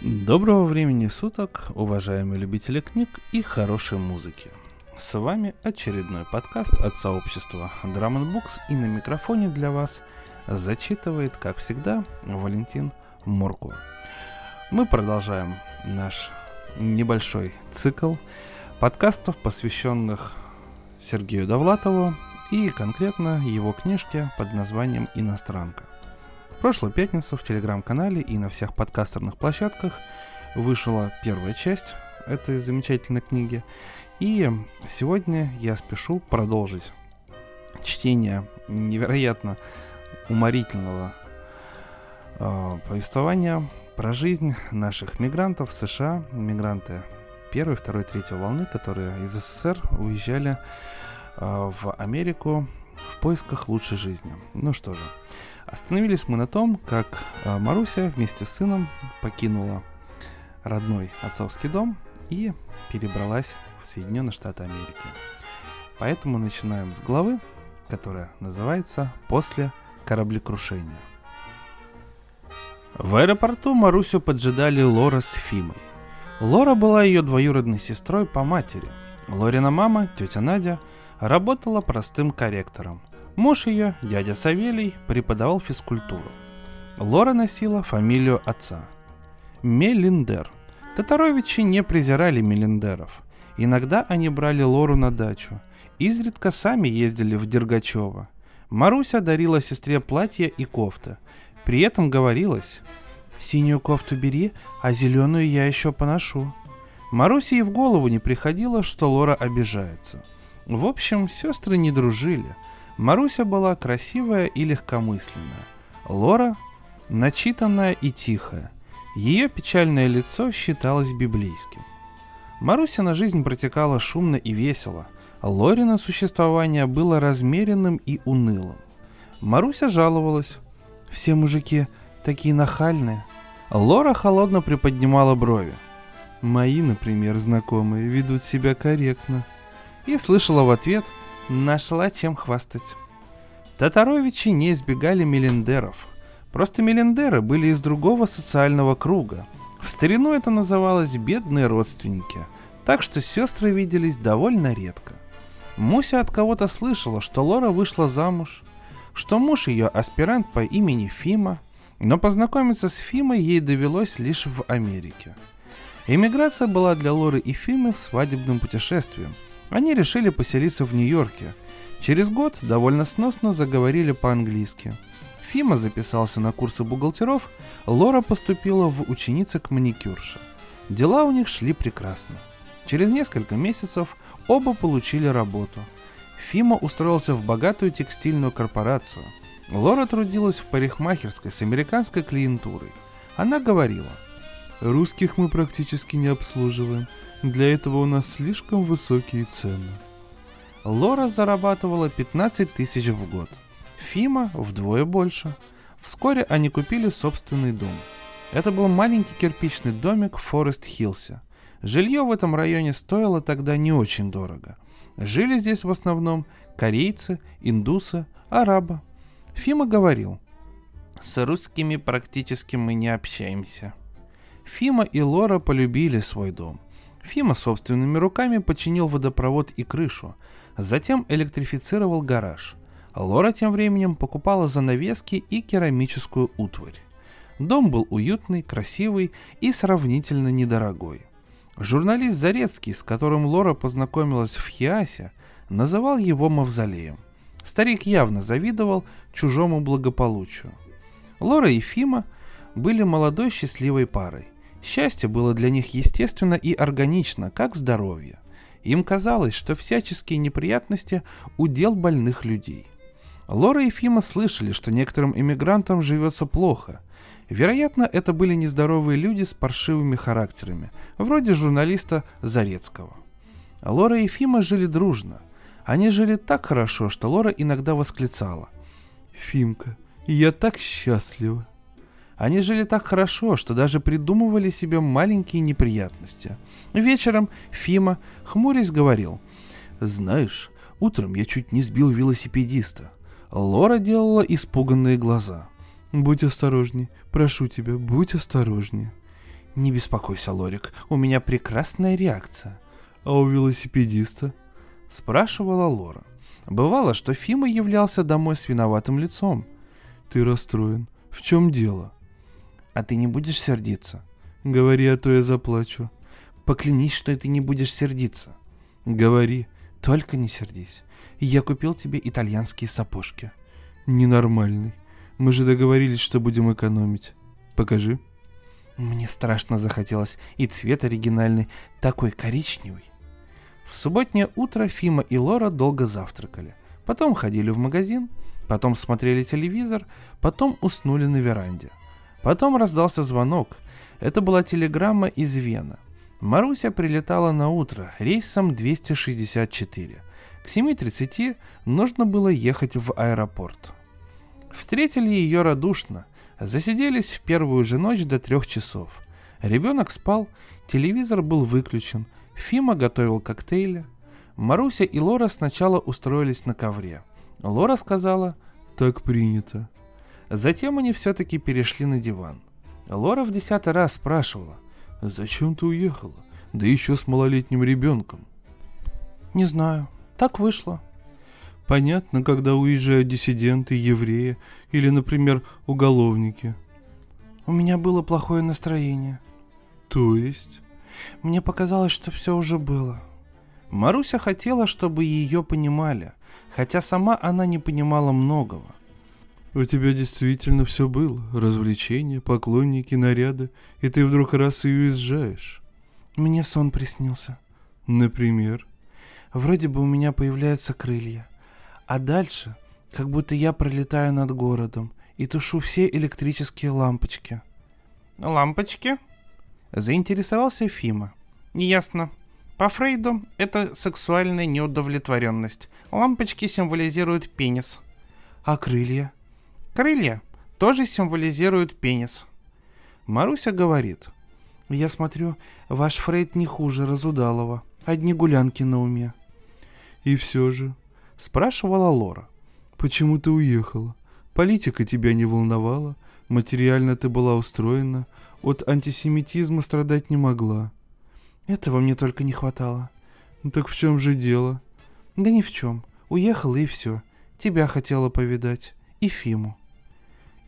Доброго времени суток, уважаемые любители книг и хорошей музыки. С вами очередной подкаст от сообщества Drum Books и на микрофоне для вас зачитывает, как всегда, Валентин Мурку. Мы продолжаем наш небольшой цикл подкастов, посвященных Сергею Довлатову и конкретно его книжке под названием «Иностранка». Прошлую пятницу в телеграм-канале и на всех подкастерных площадках вышла первая часть этой замечательной книги. И сегодня я спешу продолжить чтение невероятно уморительного э, повествования про жизнь наших мигрантов в США, мигранты первой, второй, третьей волны, которые из СССР уезжали э, в Америку в поисках лучшей жизни. Ну что же, Остановились мы на том, как э, Маруся вместе с сыном покинула родной отцовский дом и перебралась в Соединенные Штаты Америки. Поэтому начинаем с главы, которая называется «После кораблекрушения». В аэропорту Марусю поджидали Лора с Фимой. Лора была ее двоюродной сестрой по матери. Лорина мама, тетя Надя, работала простым корректором. Муж ее, дядя Савелий, преподавал физкультуру. Лора носила фамилию отца. Мелиндер. Татаровичи не презирали Мелиндеров. Иногда они брали Лору на дачу. Изредка сами ездили в Дергачево. Маруся дарила сестре платье и кофты. При этом говорилось «Синюю кофту бери, а зеленую я еще поношу». Марусе и в голову не приходило, что Лора обижается. В общем, сестры не дружили – Маруся была красивая и легкомысленная. Лора – начитанная и тихая. Ее печальное лицо считалось библейским. Марусина жизнь протекала шумно и весело. Лорина существование было размеренным и унылым. Маруся жаловалась. «Все мужики такие нахальные». Лора холодно приподнимала брови. «Мои, например, знакомые ведут себя корректно». И слышала в ответ – Нашла чем хвастать. Татаровичи не избегали миллендеров. Просто миллендеры были из другого социального круга. В старину это называлось «бедные родственники», так что сестры виделись довольно редко. Муся от кого-то слышала, что Лора вышла замуж, что муж ее аспирант по имени Фима, но познакомиться с Фимой ей довелось лишь в Америке. Эмиграция была для Лоры и Фимы свадебным путешествием – они решили поселиться в Нью-Йорке. Через год довольно сносно заговорили по-английски. Фима записался на курсы бухгалтеров, Лора поступила в ученицы к маникюрше. Дела у них шли прекрасно. Через несколько месяцев оба получили работу. Фима устроился в богатую текстильную корпорацию. Лора трудилась в парикмахерской с американской клиентурой. Она говорила, «Русских мы практически не обслуживаем. Для этого у нас слишком высокие цены. Лора зарабатывала 15 тысяч в год. Фима вдвое больше. Вскоре они купили собственный дом. Это был маленький кирпичный домик в Форест-Хиллсе. Жилье в этом районе стоило тогда не очень дорого. Жили здесь в основном корейцы, индусы, арабы. Фима говорил, «С русскими практически мы не общаемся». Фима и Лора полюбили свой дом. Фима собственными руками починил водопровод и крышу, затем электрифицировал гараж. Лора тем временем покупала занавески и керамическую утварь. Дом был уютный, красивый и сравнительно недорогой. Журналист Зарецкий, с которым Лора познакомилась в Хиасе, называл его мавзолеем. Старик явно завидовал чужому благополучию. Лора и Фима были молодой счастливой парой. Счастье было для них естественно и органично, как здоровье. Им казалось, что всяческие неприятности – удел больных людей. Лора и Фима слышали, что некоторым иммигрантам живется плохо. Вероятно, это были нездоровые люди с паршивыми характерами, вроде журналиста Зарецкого. Лора и Фима жили дружно. Они жили так хорошо, что Лора иногда восклицала. «Фимка, я так счастлива!» Они жили так хорошо, что даже придумывали себе маленькие неприятности. Вечером Фима, хмурясь, говорил, «Знаешь, утром я чуть не сбил велосипедиста». Лора делала испуганные глаза. «Будь осторожней, прошу тебя, будь осторожней». Не беспокойся, Лорик, у меня прекрасная реакция. А у велосипедиста? Спрашивала Лора. Бывало, что Фима являлся домой с виноватым лицом. Ты расстроен. В чем дело? А ты не будешь сердиться? Говори, а то я заплачу. Поклянись, что ты не будешь сердиться. Говори. Только не сердись. Я купил тебе итальянские сапожки. Ненормальный. Мы же договорились, что будем экономить. Покажи. Мне страшно захотелось, и цвет оригинальный, такой коричневый. В субботнее утро Фима и Лора долго завтракали. Потом ходили в магазин, потом смотрели телевизор, потом уснули на веранде. Потом раздался звонок. Это была телеграмма из Вены. Маруся прилетала на утро рейсом 264. К 7.30 нужно было ехать в аэропорт. Встретили ее радушно – Засиделись в первую же ночь до трех часов. Ребенок спал, телевизор был выключен, Фима готовил коктейли. Маруся и Лора сначала устроились на ковре. Лора сказала «Так принято». Затем они все-таки перешли на диван. Лора в десятый раз спрашивала «Зачем ты уехала? Да еще с малолетним ребенком». «Не знаю. Так вышло», Понятно, когда уезжают диссиденты, евреи или, например, уголовники. У меня было плохое настроение. То есть? Мне показалось, что все уже было. Маруся хотела, чтобы ее понимали, хотя сама она не понимала многого. У тебя действительно все было. Развлечения, поклонники, наряды. И ты вдруг раз и уезжаешь. Мне сон приснился. Например? Вроде бы у меня появляются крылья. А дальше, как будто я пролетаю над городом и тушу все электрические лампочки. Лампочки? Заинтересовался Фима. Ясно. По Фрейду это сексуальная неудовлетворенность. Лампочки символизируют пенис. А крылья? Крылья тоже символизируют пенис. Маруся говорит. Я смотрю, ваш Фрейд не хуже Разудалова. Одни гулянки на уме. И все же, Спрашивала Лора. «Почему ты уехала? Политика тебя не волновала? Материально ты была устроена? От антисемитизма страдать не могла?» «Этого мне только не хватало». «Ну так в чем же дело?» «Да ни в чем. Уехала и все. Тебя хотела повидать. И Фиму».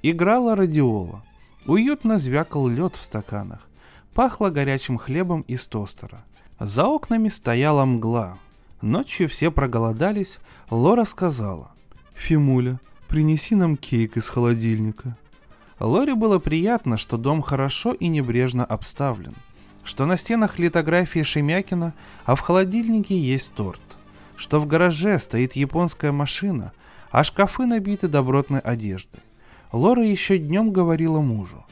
Играла радиола. Уютно звякал лед в стаканах. Пахло горячим хлебом из тостера. За окнами стояла мгла, Ночью все проголодались, Лора сказала. «Фимуля, принеси нам кейк из холодильника». Лоре было приятно, что дом хорошо и небрежно обставлен, что на стенах литографии Шемякина, а в холодильнике есть торт, что в гараже стоит японская машина, а шкафы набиты добротной одеждой. Лора еще днем говорила мужу.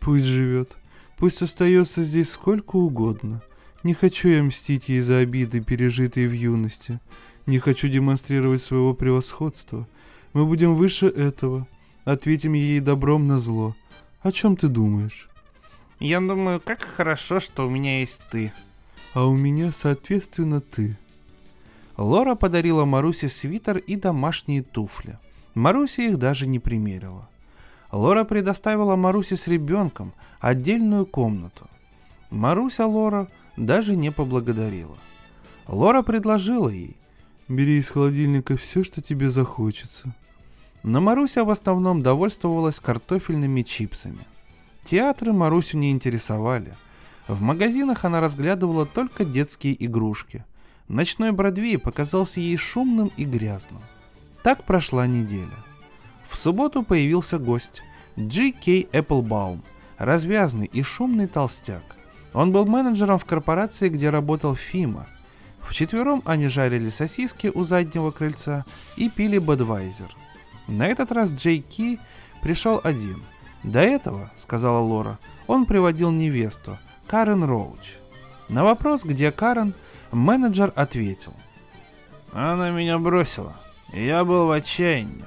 «Пусть живет, пусть остается здесь сколько угодно. Не хочу я мстить ей за обиды, пережитые в юности. Не хочу демонстрировать своего превосходства. Мы будем выше этого. Ответим ей добром на зло. О чем ты думаешь? Я думаю, как хорошо, что у меня есть ты. А у меня, соответственно, ты. Лора подарила Марусе свитер и домашние туфли. Маруся их даже не примерила. Лора предоставила Марусе с ребенком отдельную комнату. Маруся Лора даже не поблагодарила. Лора предложила ей. «Бери из холодильника все, что тебе захочется». Но Маруся в основном довольствовалась картофельными чипсами. Театры Марусю не интересовали. В магазинах она разглядывала только детские игрушки. Ночной Бродвей показался ей шумным и грязным. Так прошла неделя. В субботу появился гость Джи Кей Эпплбаум, развязный и шумный толстяк. Он был менеджером в корпорации, где работал Фима. Вчетвером они жарили сосиски у заднего крыльца и пили Бадвайзер. На этот раз Джей Ки пришел один. До этого, сказала Лора, он приводил невесту, Карен Роуч. На вопрос, где Карен, менеджер ответил. Она меня бросила. Я был в отчаянии.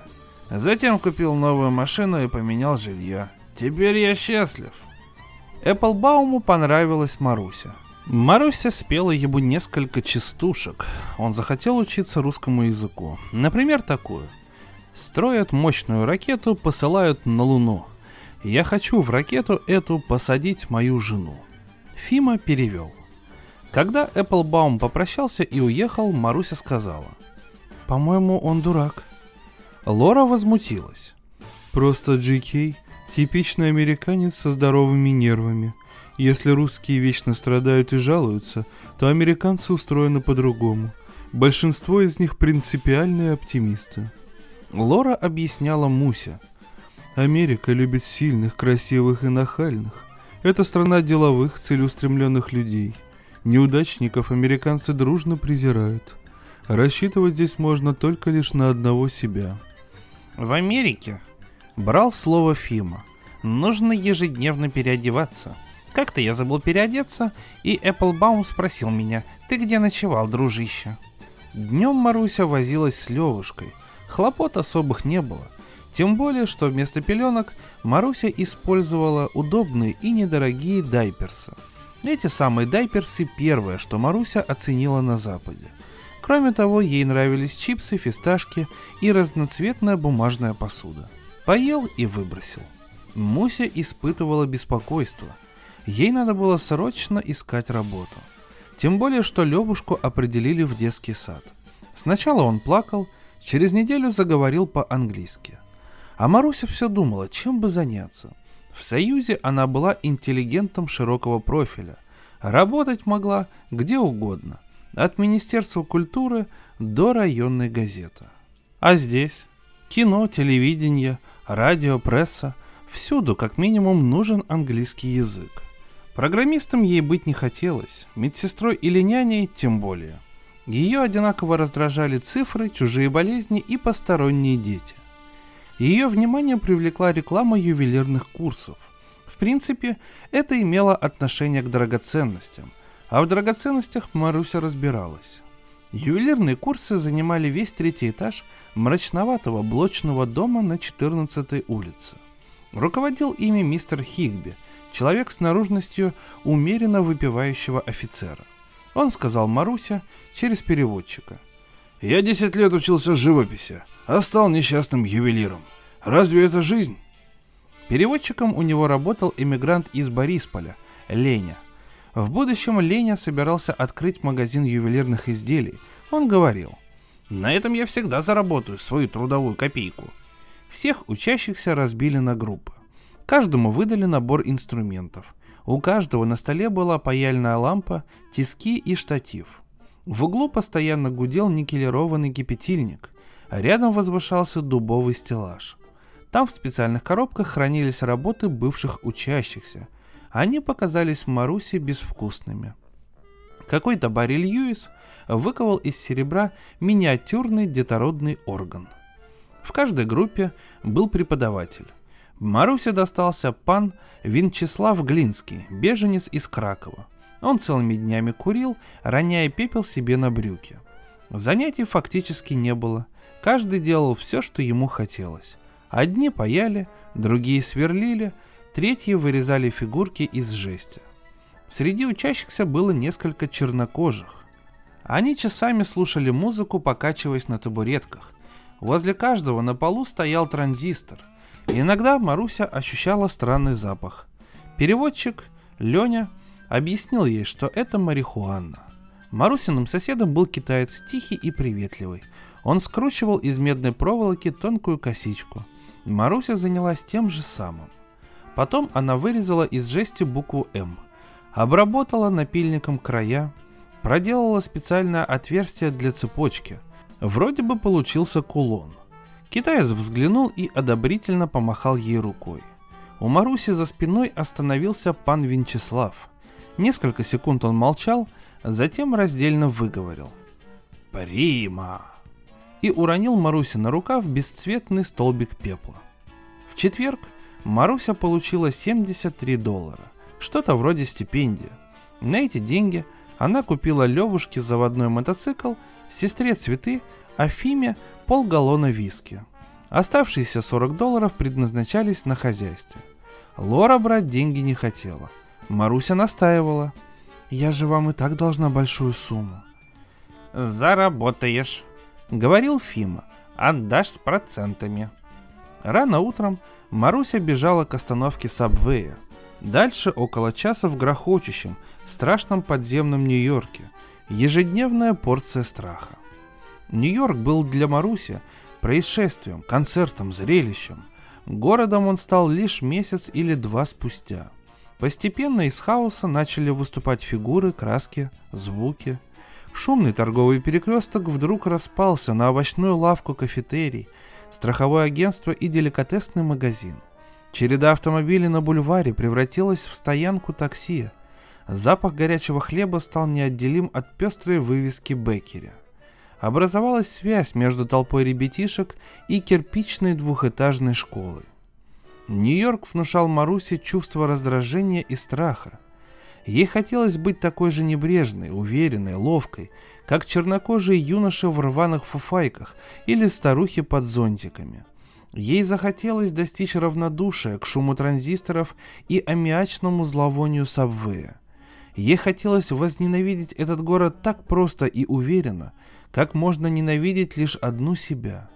Затем купил новую машину и поменял жилье. Теперь я счастлив. Эпплбауму понравилась Маруся. Маруся спела ему несколько частушек. Он захотел учиться русскому языку. Например, такую. Строят мощную ракету, посылают на Луну. Я хочу в ракету эту посадить мою жену. Фима перевел. Когда Эпплбаум попрощался и уехал, Маруся сказала. «По-моему, он дурак». Лора возмутилась. Просто Джей типичный американец со здоровыми нервами. Если русские вечно страдают и жалуются, то американцы устроены по-другому. Большинство из них принципиальные оптимисты. Лора объясняла Муся. Америка любит сильных, красивых и нахальных. Это страна деловых, целеустремленных людей. Неудачников американцы дружно презирают. Рассчитывать здесь можно только лишь на одного себя. В Америке брал слово Фима. Нужно ежедневно переодеваться – как-то я забыл переодеться, и Эпплбаум спросил меня, «Ты где ночевал, дружище?» Днем Маруся возилась с Левушкой. Хлопот особых не было. Тем более, что вместо пеленок Маруся использовала удобные и недорогие дайперсы. Эти самые дайперсы первое, что Маруся оценила на Западе. Кроме того, ей нравились чипсы, фисташки и разноцветная бумажная посуда. Поел и выбросил. Муся испытывала беспокойство – Ей надо было срочно искать работу. Тем более, что Левушку определили в детский сад. Сначала он плакал, через неделю заговорил по-английски. А Маруся все думала, чем бы заняться. В Союзе она была интеллигентом широкого профиля. Работать могла где угодно. От Министерства культуры до районной газеты. А здесь? Кино, телевидение, радио, пресса. Всюду как минимум нужен английский язык. Программистом ей быть не хотелось, медсестрой или няней тем более. Ее одинаково раздражали цифры, чужие болезни и посторонние дети. Ее внимание привлекла реклама ювелирных курсов. В принципе, это имело отношение к драгоценностям, а в драгоценностях Маруся разбиралась. Ювелирные курсы занимали весь третий этаж мрачноватого блочного дома на 14 улице. Руководил ими мистер Хигби – человек с наружностью умеренно выпивающего офицера. Он сказал Маруся через переводчика. «Я десять лет учился живописи, а стал несчастным ювелиром. Разве это жизнь?» Переводчиком у него работал эмигрант из Борисполя, Леня. В будущем Леня собирался открыть магазин ювелирных изделий. Он говорил, «На этом я всегда заработаю свою трудовую копейку». Всех учащихся разбили на группы. Каждому выдали набор инструментов. У каждого на столе была паяльная лампа, тиски и штатив. В углу постоянно гудел никелированный кипятильник, а рядом возвышался дубовый стеллаж. Там в специальных коробках хранились работы бывших учащихся. Они показались Марусе безвкусными. Какой-то Барри Льюис выковал из серебра миниатюрный детородный орган. В каждой группе был преподаватель. Марусе достался пан Винчеслав Глинский, беженец из Кракова. Он целыми днями курил, роняя пепел себе на брюки. Занятий фактически не было. Каждый делал все, что ему хотелось. Одни паяли, другие сверлили, третьи вырезали фигурки из жести. Среди учащихся было несколько чернокожих. Они часами слушали музыку, покачиваясь на табуретках. Возле каждого на полу стоял транзистор – иногда Маруся ощущала странный запах. Переводчик, Леня, объяснил ей, что это марихуана. Марусиным соседом был китаец тихий и приветливый. Он скручивал из медной проволоки тонкую косичку. Маруся занялась тем же самым. Потом она вырезала из жести букву «М», обработала напильником края, проделала специальное отверстие для цепочки. Вроде бы получился кулон. Китаец взглянул и одобрительно помахал ей рукой. У Маруси за спиной остановился пан Винчеслав. Несколько секунд он молчал, затем раздельно выговорил. «Прима!» и уронил Марусе на рукав бесцветный столбик пепла. В четверг Маруся получила 73 доллара, что-то вроде стипендии. На эти деньги она купила Левушке заводной мотоцикл, сестре цветы, а Фиме полгаллона виски. Оставшиеся 40 долларов предназначались на хозяйстве. Лора брать деньги не хотела. Маруся настаивала. «Я же вам и так должна большую сумму». «Заработаешь», — говорил Фима. «Отдашь с процентами». Рано утром Маруся бежала к остановке Сабвея. Дальше около часа в грохочущем, страшном подземном Нью-Йорке. Ежедневная порция страха. Нью-Йорк был для Маруси происшествием, концертом, зрелищем. Городом он стал лишь месяц или два спустя. Постепенно из хаоса начали выступать фигуры, краски, звуки. Шумный торговый перекресток вдруг распался на овощную лавку кафетерий, страховое агентство и деликатесный магазин. Череда автомобилей на бульваре превратилась в стоянку такси. Запах горячего хлеба стал неотделим от пестрой вывески Беккеря. Образовалась связь между толпой ребятишек и кирпичной двухэтажной школой. Нью-Йорк внушал Марусе чувство раздражения и страха. Ей хотелось быть такой же небрежной, уверенной, ловкой, как чернокожие юноши в рваных фуфайках или старухи под зонтиками. Ей захотелось достичь равнодушия к шуму транзисторов и аммиачному зловонию сабвея. Ей хотелось возненавидеть этот город так просто и уверенно, как можно ненавидеть лишь одну себя.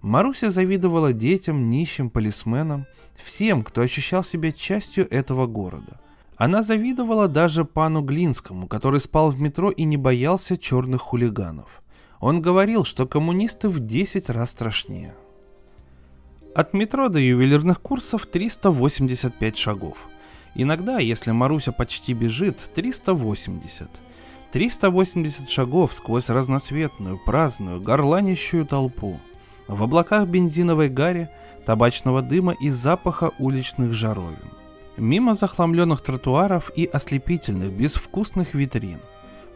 Маруся завидовала детям, нищим, полисменам, всем, кто ощущал себя частью этого города. Она завидовала даже пану Глинскому, который спал в метро и не боялся черных хулиганов. Он говорил, что коммунисты в 10 раз страшнее. От метро до ювелирных курсов 385 шагов. Иногда, если Маруся почти бежит, 380. 380 шагов сквозь разноцветную, праздную, горланищую толпу. В облаках бензиновой гари, табачного дыма и запаха уличных жаровин. Мимо захламленных тротуаров и ослепительных, безвкусных витрин.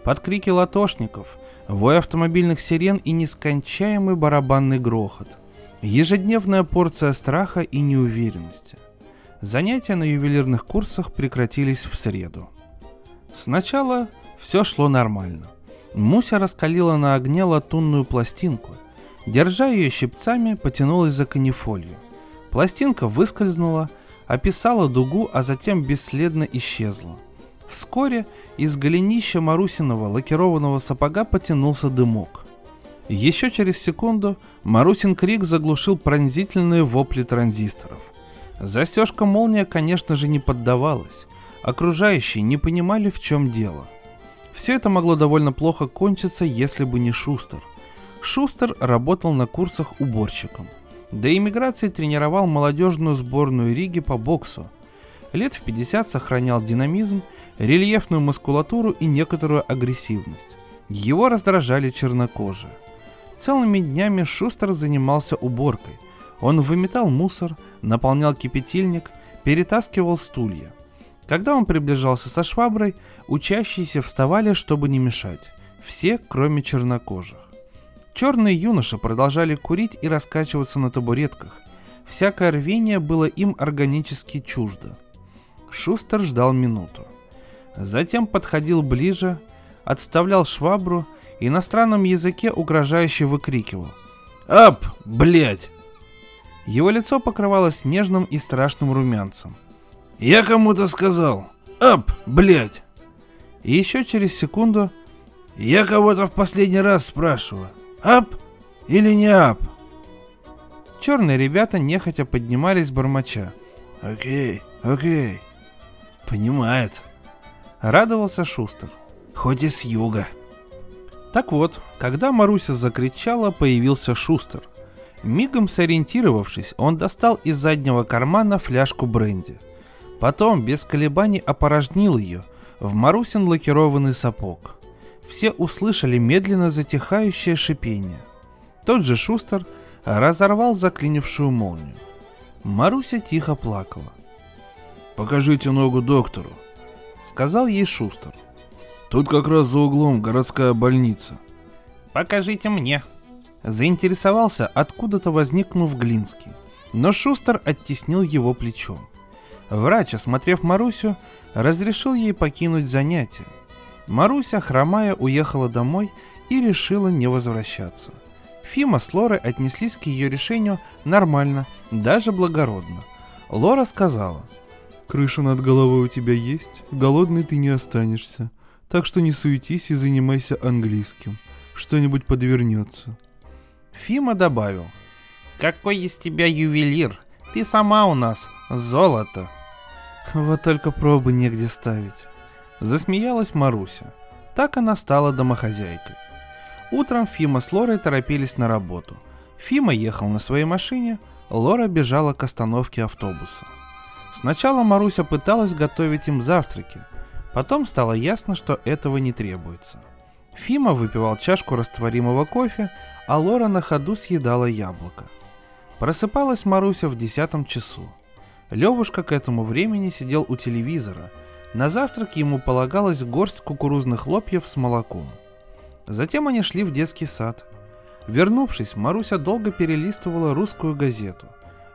Под крики латошников, вой автомобильных сирен и нескончаемый барабанный грохот. Ежедневная порция страха и неуверенности. Занятия на ювелирных курсах прекратились в среду. Сначала все шло нормально. Муся раскалила на огне латунную пластинку. Держа ее щипцами, потянулась за канифолью. Пластинка выскользнула, описала дугу, а затем бесследно исчезла. Вскоре из голенища Марусиного лакированного сапога потянулся дымок. Еще через секунду Марусин крик заглушил пронзительные вопли транзисторов. Застежка молния, конечно же, не поддавалась. Окружающие не понимали, в чем дело. Все это могло довольно плохо кончиться, если бы не Шустер. Шустер работал на курсах уборщиком – до иммиграции тренировал молодежную сборную Риги по боксу. Лет в 50 сохранял динамизм, рельефную мускулатуру и некоторую агрессивность. Его раздражали чернокожие. Целыми днями Шустер занимался уборкой. Он выметал мусор, наполнял кипятильник, перетаскивал стулья. Когда он приближался со шваброй, учащиеся вставали, чтобы не мешать. Все, кроме чернокожих. Черные юноши продолжали курить и раскачиваться на табуретках. Всякое рвение было им органически чуждо. Шустер ждал минуту. Затем подходил ближе, отставлял швабру и на странном языке угрожающе выкрикивал. «Ап, блядь!» Его лицо покрывалось нежным и страшным румянцем. «Я кому-то сказал! Ап, блядь!» И еще через секунду «Я кого-то в последний раз спрашиваю. Ап или не ап? Черные ребята нехотя поднимались бормоча. Окей, окей. Понимает. Радовался Шустер. Хоть и с юга. Так вот, когда Маруся закричала, появился Шустер. Мигом сориентировавшись, он достал из заднего кармана фляжку бренди. Потом, без колебаний, опорожнил ее в Марусин лакированный сапог все услышали медленно затихающее шипение. Тот же Шустер разорвал заклинившую молнию. Маруся тихо плакала. «Покажите ногу доктору», — сказал ей Шустер. «Тут как раз за углом городская больница». «Покажите мне», — заинтересовался откуда-то возникнув Глинский. Но Шустер оттеснил его плечом. Врач, осмотрев Марусю, разрешил ей покинуть занятие. Маруся, хромая, уехала домой и решила не возвращаться. Фима с Лорой отнеслись к ее решению нормально, даже благородно. Лора сказала, «Крыша над головой у тебя есть, голодный ты не останешься, так что не суетись и занимайся английским, что-нибудь подвернется». Фима добавил, «Какой из тебя ювелир? Ты сама у нас золото. Вот только пробы негде ставить. Засмеялась Маруся. Так она стала домохозяйкой. Утром Фима с Лорой торопились на работу. Фима ехал на своей машине, Лора бежала к остановке автобуса. Сначала Маруся пыталась готовить им завтраки, потом стало ясно, что этого не требуется. Фима выпивал чашку растворимого кофе, а Лора на ходу съедала яблоко. Просыпалась Маруся в десятом часу. Левушка к этому времени сидел у телевизора. На завтрак ему полагалась горсть кукурузных хлопьев с молоком. Затем они шли в детский сад. Вернувшись, Маруся долго перелистывала русскую газету.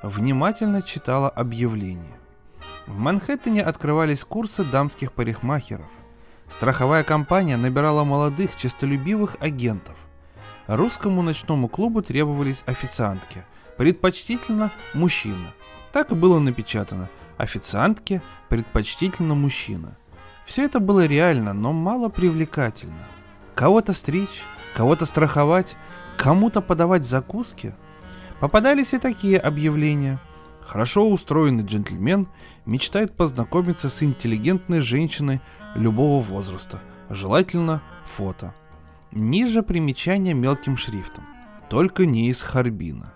Внимательно читала объявления. В Манхэттене открывались курсы дамских парикмахеров. Страховая компания набирала молодых, честолюбивых агентов. Русскому ночному клубу требовались официантки, предпочтительно мужчина. Так и было напечатано. Официантке предпочтительно мужчина. Все это было реально, но мало привлекательно. Кого-то стричь, кого-то страховать, кому-то подавать закуски. Попадались и такие объявления. Хорошо устроенный джентльмен мечтает познакомиться с интеллигентной женщиной любого возраста, желательно фото. Ниже примечание мелким шрифтом. Только не из Харбина.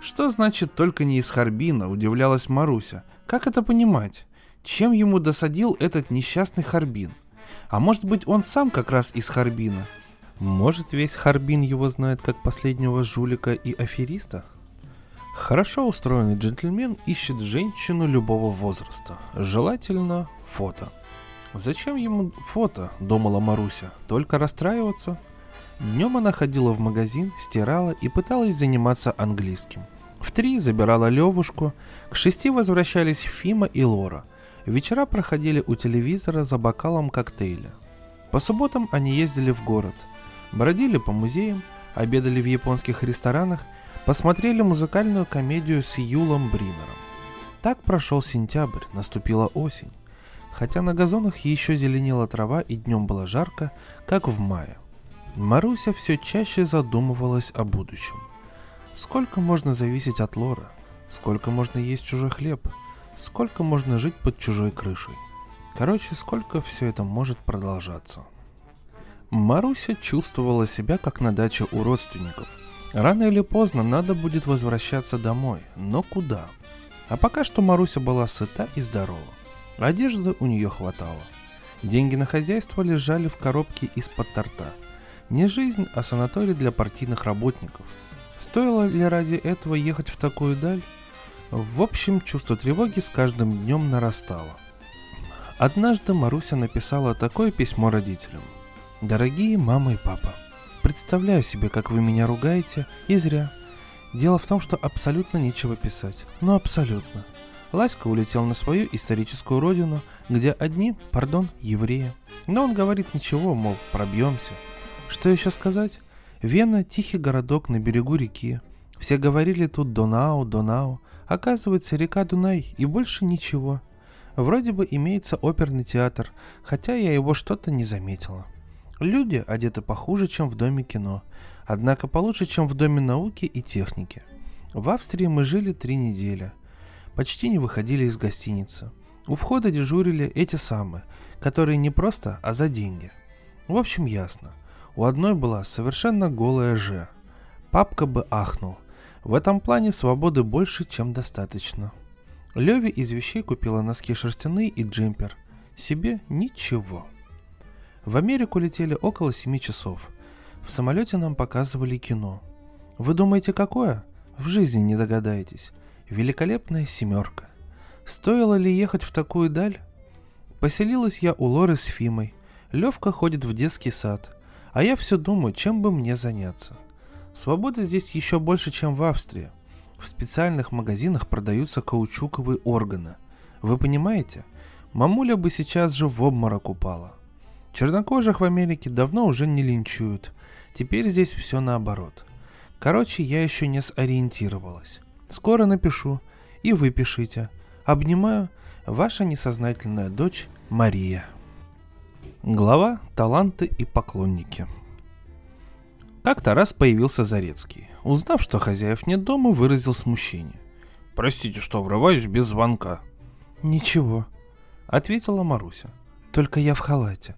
Что значит только не из Харбина, удивлялась Маруся. Как это понимать? Чем ему досадил этот несчастный Харбин? А может быть он сам как раз из Харбина? Может весь Харбин его знает как последнего жулика и афериста? Хорошо устроенный джентльмен ищет женщину любого возраста, желательно фото. Зачем ему фото, думала Маруся, только расстраиваться? Днем она ходила в магазин, стирала и пыталась заниматься английским. В три забирала Левушку, к шести возвращались Фима и Лора. Вечера проходили у телевизора за бокалом коктейля. По субботам они ездили в город, бродили по музеям, обедали в японских ресторанах, посмотрели музыкальную комедию с Юлом Бринером. Так прошел сентябрь, наступила осень. Хотя на газонах еще зеленела трава и днем было жарко, как в мае. Маруся все чаще задумывалась о будущем. Сколько можно зависеть от Лора? Сколько можно есть чужой хлеб? Сколько можно жить под чужой крышей? Короче, сколько все это может продолжаться? Маруся чувствовала себя как на даче у родственников. Рано или поздно надо будет возвращаться домой, но куда? А пока что Маруся была сыта и здорова. Одежды у нее хватало. Деньги на хозяйство лежали в коробке из-под торта. Не жизнь, а санаторий для партийных работников. Стоило ли ради этого ехать в такую даль? В общем, чувство тревоги с каждым днем нарастало. Однажды Маруся написала такое письмо родителям. «Дорогие мама и папа, представляю себе, как вы меня ругаете, и зря. Дело в том, что абсолютно нечего писать. Ну, абсолютно. Ласька улетел на свою историческую родину, где одни, пардон, евреи. Но он говорит ничего, мол, пробьемся. Что еще сказать? Вена – тихий городок на берегу реки. Все говорили тут Донау, Донау. Оказывается, река Дунай и больше ничего. Вроде бы имеется оперный театр, хотя я его что-то не заметила. Люди одеты похуже, чем в Доме кино, однако получше, чем в Доме науки и техники. В Австрии мы жили три недели – почти не выходили из гостиницы. У входа дежурили эти самые, которые не просто, а за деньги. В общем, ясно. У одной была совершенно голая Ж. Папка бы ахнул. В этом плане свободы больше, чем достаточно. Леви из вещей купила носки шерстяные и джемпер. Себе ничего. В Америку летели около 7 часов. В самолете нам показывали кино. Вы думаете, какое? В жизни не догадаетесь. Великолепная семерка. Стоило ли ехать в такую даль? Поселилась я у Лоры с Фимой. Левка ходит в детский сад. А я все думаю, чем бы мне заняться. Свободы здесь еще больше, чем в Австрии. В специальных магазинах продаются каучуковые органы. Вы понимаете? Мамуля бы сейчас же в обморок упала. Чернокожих в Америке давно уже не линчуют. Теперь здесь все наоборот. Короче, я еще не сориентировалась. Скоро напишу. И вы пишите. Обнимаю. Ваша несознательная дочь Мария. Глава «Таланты и поклонники». Как-то раз появился Зарецкий. Узнав, что хозяев нет дома, выразил смущение. Простите, что врываюсь без звонка. Ничего, ответила Маруся. Только я в халате.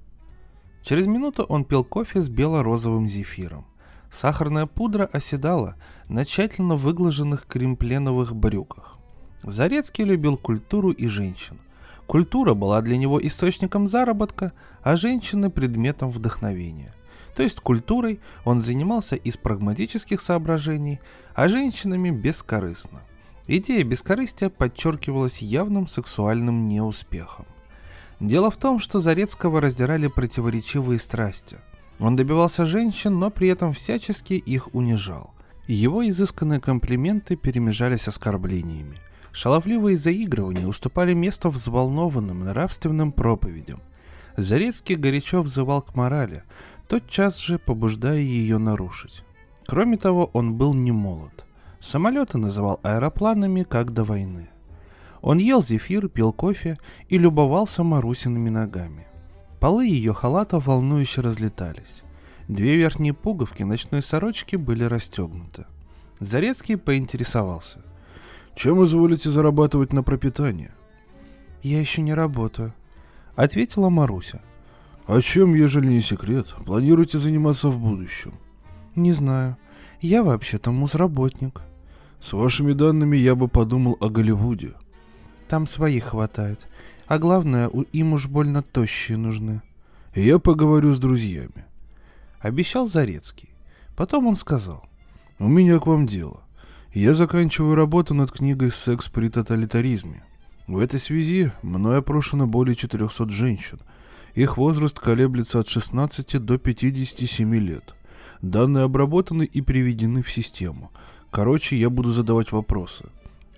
Через минуту он пил кофе с бело-розовым зефиром. Сахарная пудра оседала на тщательно выглаженных кремпленовых брюках. Зарецкий любил культуру и женщин. Культура была для него источником заработка, а женщины – предметом вдохновения. То есть культурой он занимался из прагматических соображений, а женщинами бескорыстно. Идея бескорыстия подчеркивалась явным сексуальным неуспехом. Дело в том, что Зарецкого раздирали противоречивые страсти – он добивался женщин, но при этом всячески их унижал. Его изысканные комплименты перемежались оскорблениями. Шаловливые заигрывания уступали место взволнованным нравственным проповедям. Зарецкий горячо взывал к морали, тотчас же побуждая ее нарушить. Кроме того, он был не молод. Самолеты называл аэропланами, как до войны. Он ел зефир, пил кофе и любовался Марусиными ногами. Полы ее халата волнующе разлетались. Две верхние пуговки ночной сорочки были расстегнуты. Зарецкий поинтересовался. «Чем изволите зарабатывать на пропитание?» «Я еще не работаю», — ответила Маруся. «А чем, ежели не секрет, планируете заниматься в будущем?» «Не знаю. Я вообще-то мусработник». «С вашими данными я бы подумал о Голливуде». «Там своих хватает. А главное, им уж больно тощие нужны. Я поговорю с друзьями. Обещал Зарецкий. Потом он сказал. У меня к вам дело. Я заканчиваю работу над книгой «Секс при тоталитаризме». В этой связи мной опрошено более 400 женщин. Их возраст колеблется от 16 до 57 лет. Данные обработаны и приведены в систему. Короче, я буду задавать вопросы.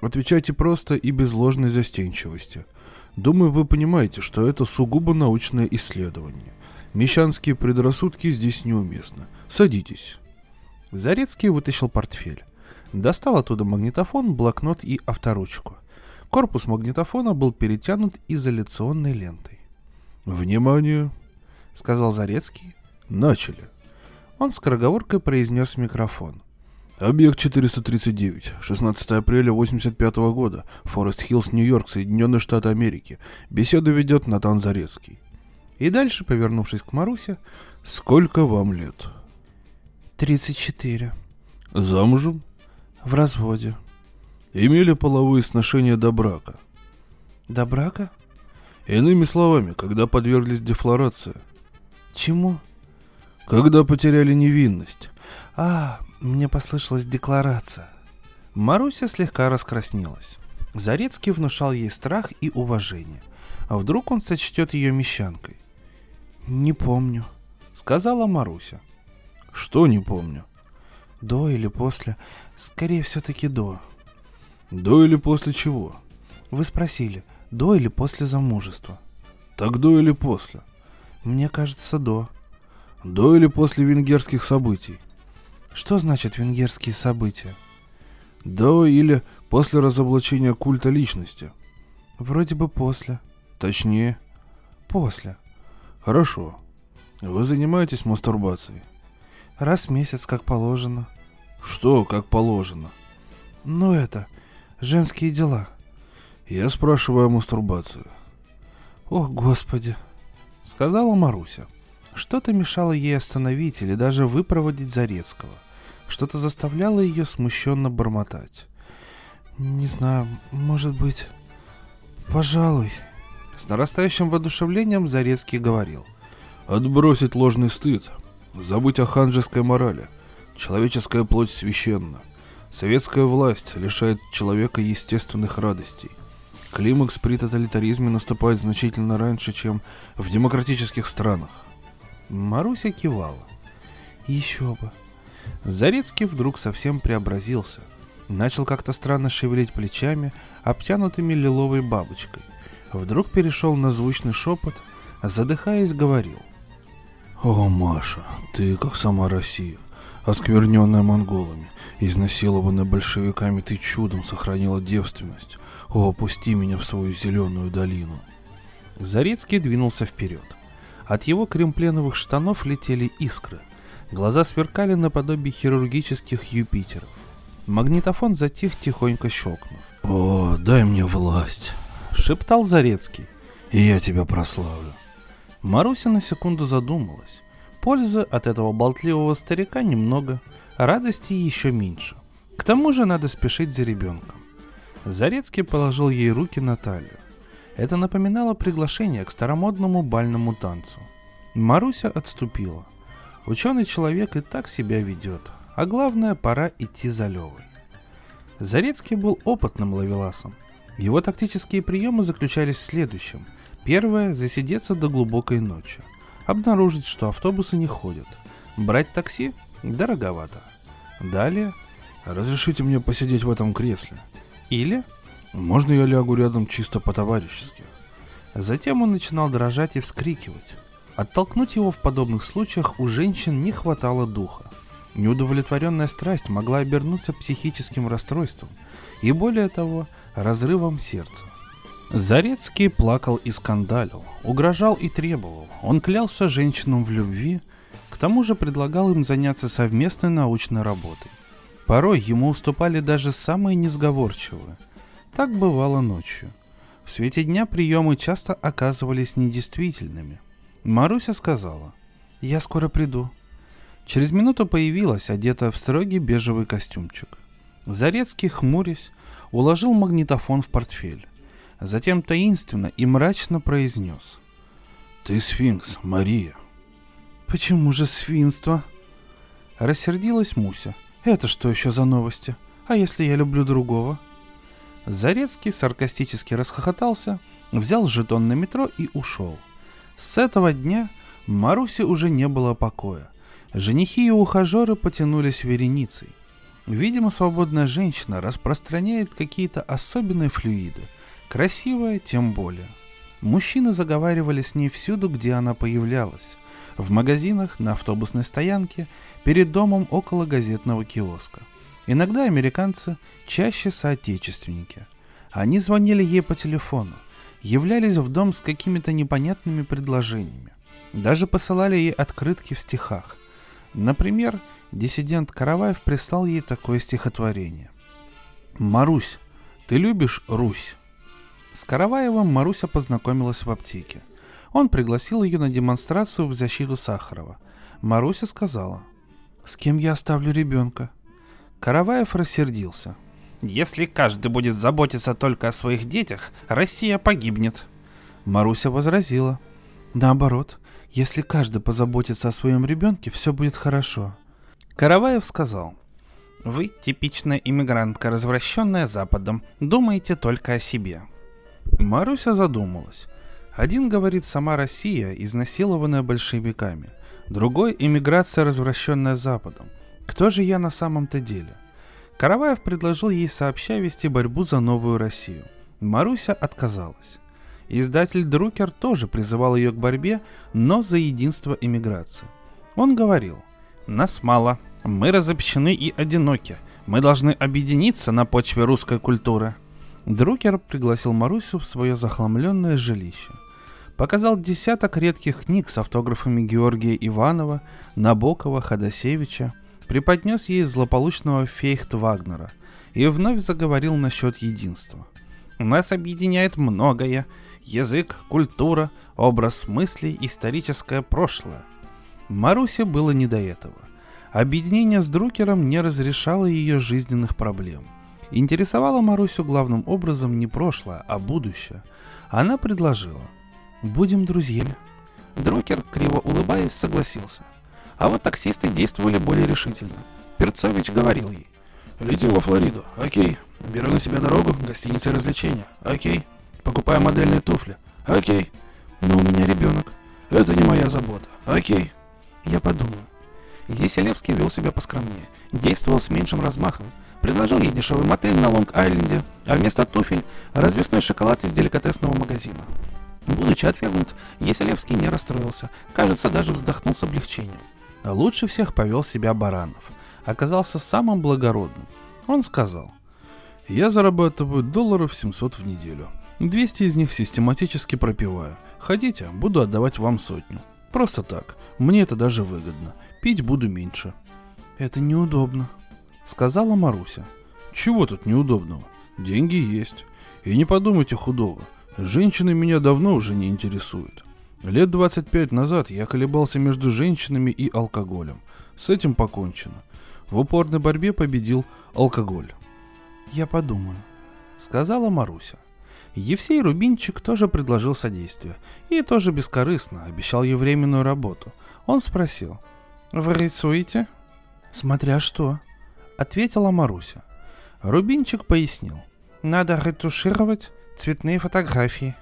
Отвечайте просто и без ложной застенчивости – Думаю, вы понимаете, что это сугубо научное исследование. Мещанские предрассудки здесь неуместны. Садитесь. Зарецкий вытащил портфель. Достал оттуда магнитофон, блокнот и авторучку. Корпус магнитофона был перетянут изоляционной лентой. «Внимание!» — сказал Зарецкий. «Начали!» Он скороговоркой произнес в микрофон. Объект 439, 16 апреля 85 года, Форест Хиллс, Нью-Йорк, Соединенные Штаты Америки. Беседу ведет Натан Зарецкий. И дальше, повернувшись к Марусе, «Сколько вам лет?» «34». «Замужем?» «В разводе». «Имели половые сношения до брака?» «До брака?» «Иными словами, когда подверглись дефлорации». «Чему?» «Когда потеряли невинность». «А, мне послышалась декларация. Маруся слегка раскраснелась. Зарецкий внушал ей страх и уважение. А вдруг он сочтет ее мещанкой? «Не помню», — сказала Маруся. «Что не помню?» «До или после? Скорее все-таки до». «До или после чего?» «Вы спросили, до или после замужества?» «Так до или после?» «Мне кажется, до». «До или после венгерских событий?» Что значит венгерские события? До или после разоблачения культа личности? Вроде бы после. Точнее? После. Хорошо. Вы занимаетесь мастурбацией? Раз в месяц, как положено. Что, как положено? Ну это, женские дела. Я спрашиваю о мастурбации. Ох, господи, сказала Маруся. Что-то мешало ей остановить или даже выпроводить Зарецкого. Что-то заставляло ее смущенно бормотать. «Не знаю, может быть... Пожалуй...» С нарастающим воодушевлением Зарецкий говорил. «Отбросить ложный стыд, забыть о ханжеской морали. Человеческая плоть священна. Советская власть лишает человека естественных радостей. Климакс при тоталитаризме наступает значительно раньше, чем в демократических странах». Маруся кивала. «Еще бы», Зарецкий вдруг совсем преобразился. Начал как-то странно шевелить плечами, обтянутыми лиловой бабочкой. Вдруг перешел на звучный шепот, задыхаясь, говорил. «О, Маша, ты как сама Россия, оскверненная монголами, изнасилованная большевиками, ты чудом сохранила девственность. О, опусти меня в свою зеленую долину!» Зарецкий двинулся вперед. От его кремпленовых штанов летели искры – Глаза сверкали наподобие хирургических Юпитеров. Магнитофон затих, тихонько щелкнув. «О, дай мне власть!» — шептал Зарецкий. «И я тебя прославлю». Маруся на секунду задумалась. Пользы от этого болтливого старика немного, радости еще меньше. К тому же надо спешить за ребенком. Зарецкий положил ей руки на талию. Это напоминало приглашение к старомодному бальному танцу. Маруся отступила. Ученый человек и так себя ведет, а главное, пора идти за Левой. Зарецкий был опытным ловеласом. Его тактические приемы заключались в следующем. Первое – засидеться до глубокой ночи. Обнаружить, что автобусы не ходят. Брать такси – дороговато. Далее – разрешите мне посидеть в этом кресле. Или можно я лягу рядом чисто по-товарищески? Затем он начинал дрожать и вскрикивать. Оттолкнуть его в подобных случаях у женщин не хватало духа. Неудовлетворенная страсть могла обернуться психическим расстройством и, более того, разрывом сердца. Зарецкий плакал и скандалил, угрожал и требовал. Он клялся женщинам в любви, к тому же предлагал им заняться совместной научной работой. Порой ему уступали даже самые несговорчивые. Так бывало ночью. В свете дня приемы часто оказывались недействительными. Маруся сказала, «Я скоро приду». Через минуту появилась, одетая в строгий бежевый костюмчик. Зарецкий, хмурясь, уложил магнитофон в портфель. Затем таинственно и мрачно произнес. «Ты сфинкс, Мария». «Почему же свинство?» Рассердилась Муся. «Это что еще за новости? А если я люблю другого?» Зарецкий саркастически расхохотался, взял жетон на метро и ушел. С этого дня Марусе уже не было покоя. Женихи и ухажеры потянулись вереницей. Видимо, свободная женщина распространяет какие-то особенные флюиды. Красивая тем более. Мужчины заговаривали с ней всюду, где она появлялась. В магазинах, на автобусной стоянке, перед домом около газетного киоска. Иногда американцы, чаще соотечественники. Они звонили ей по телефону являлись в дом с какими-то непонятными предложениями. Даже посылали ей открытки в стихах. Например, диссидент Караваев прислал ей такое стихотворение. «Марусь, ты любишь Русь?» С Караваевым Маруся познакомилась в аптеке. Он пригласил ее на демонстрацию в защиту Сахарова. Маруся сказала, «С кем я оставлю ребенка?» Караваев рассердился – если каждый будет заботиться только о своих детях, Россия погибнет. Маруся возразила. Наоборот, если каждый позаботится о своем ребенке, все будет хорошо. Караваев сказал. Вы типичная иммигрантка, развращенная Западом. Думаете только о себе. Маруся задумалась. Один говорит сама Россия, изнасилованная большевиками. Другой – иммиграция, развращенная Западом. Кто же я на самом-то деле? Караваев предложил ей сообща вести борьбу за новую Россию. Маруся отказалась. Издатель Друкер тоже призывал ее к борьбе, но за единство эмиграции. Он говорил, «Нас мало, мы разобщены и одиноки, мы должны объединиться на почве русской культуры». Друкер пригласил Марусю в свое захламленное жилище. Показал десяток редких книг с автографами Георгия Иванова, Набокова, Ходосевича – преподнес ей злополучного фейхт Вагнера и вновь заговорил насчет единства. Нас объединяет многое – язык, культура, образ мыслей, историческое прошлое. Марусе было не до этого. Объединение с Друкером не разрешало ее жизненных проблем. Интересовало Марусю главным образом не прошлое, а будущее. Она предложила «Будем друзьями». Друкер, криво улыбаясь, согласился – а вот таксисты действовали более решительно. Перцович говорил ей. «Летим во Флориду, окей. Беру на себя дорогу, гостиница развлечения, окей. Покупаю модельные туфли, окей. Но у меня ребенок. Это не моя забота, окей». Я подумаю. Еселевский вел себя поскромнее, действовал с меньшим размахом, предложил ей дешевый мотель на Лонг-Айленде, а вместо туфель – развесной шоколад из деликатесного магазина. Будучи отвергнут, Еселевский не расстроился, кажется, даже вздохнул с облегчением. Лучше всех повел себя Баранов. Оказался самым благородным. Он сказал, «Я зарабатываю долларов 700 в неделю. 200 из них систематически пропиваю. Хотите, буду отдавать вам сотню. Просто так. Мне это даже выгодно. Пить буду меньше». «Это неудобно». сказала Маруся. Чего тут неудобного? Деньги есть. И не подумайте худого. Женщины меня давно уже не интересуют. Лет 25 назад я колебался между женщинами и алкоголем. С этим покончено. В упорной борьбе победил алкоголь. Я подумаю, сказала Маруся. Евсей Рубинчик тоже предложил содействие. И тоже бескорыстно обещал ей временную работу. Он спросил. «Вы рисуете?» «Смотря что», — ответила Маруся. Рубинчик пояснил. «Надо ретушировать цветные фотографии».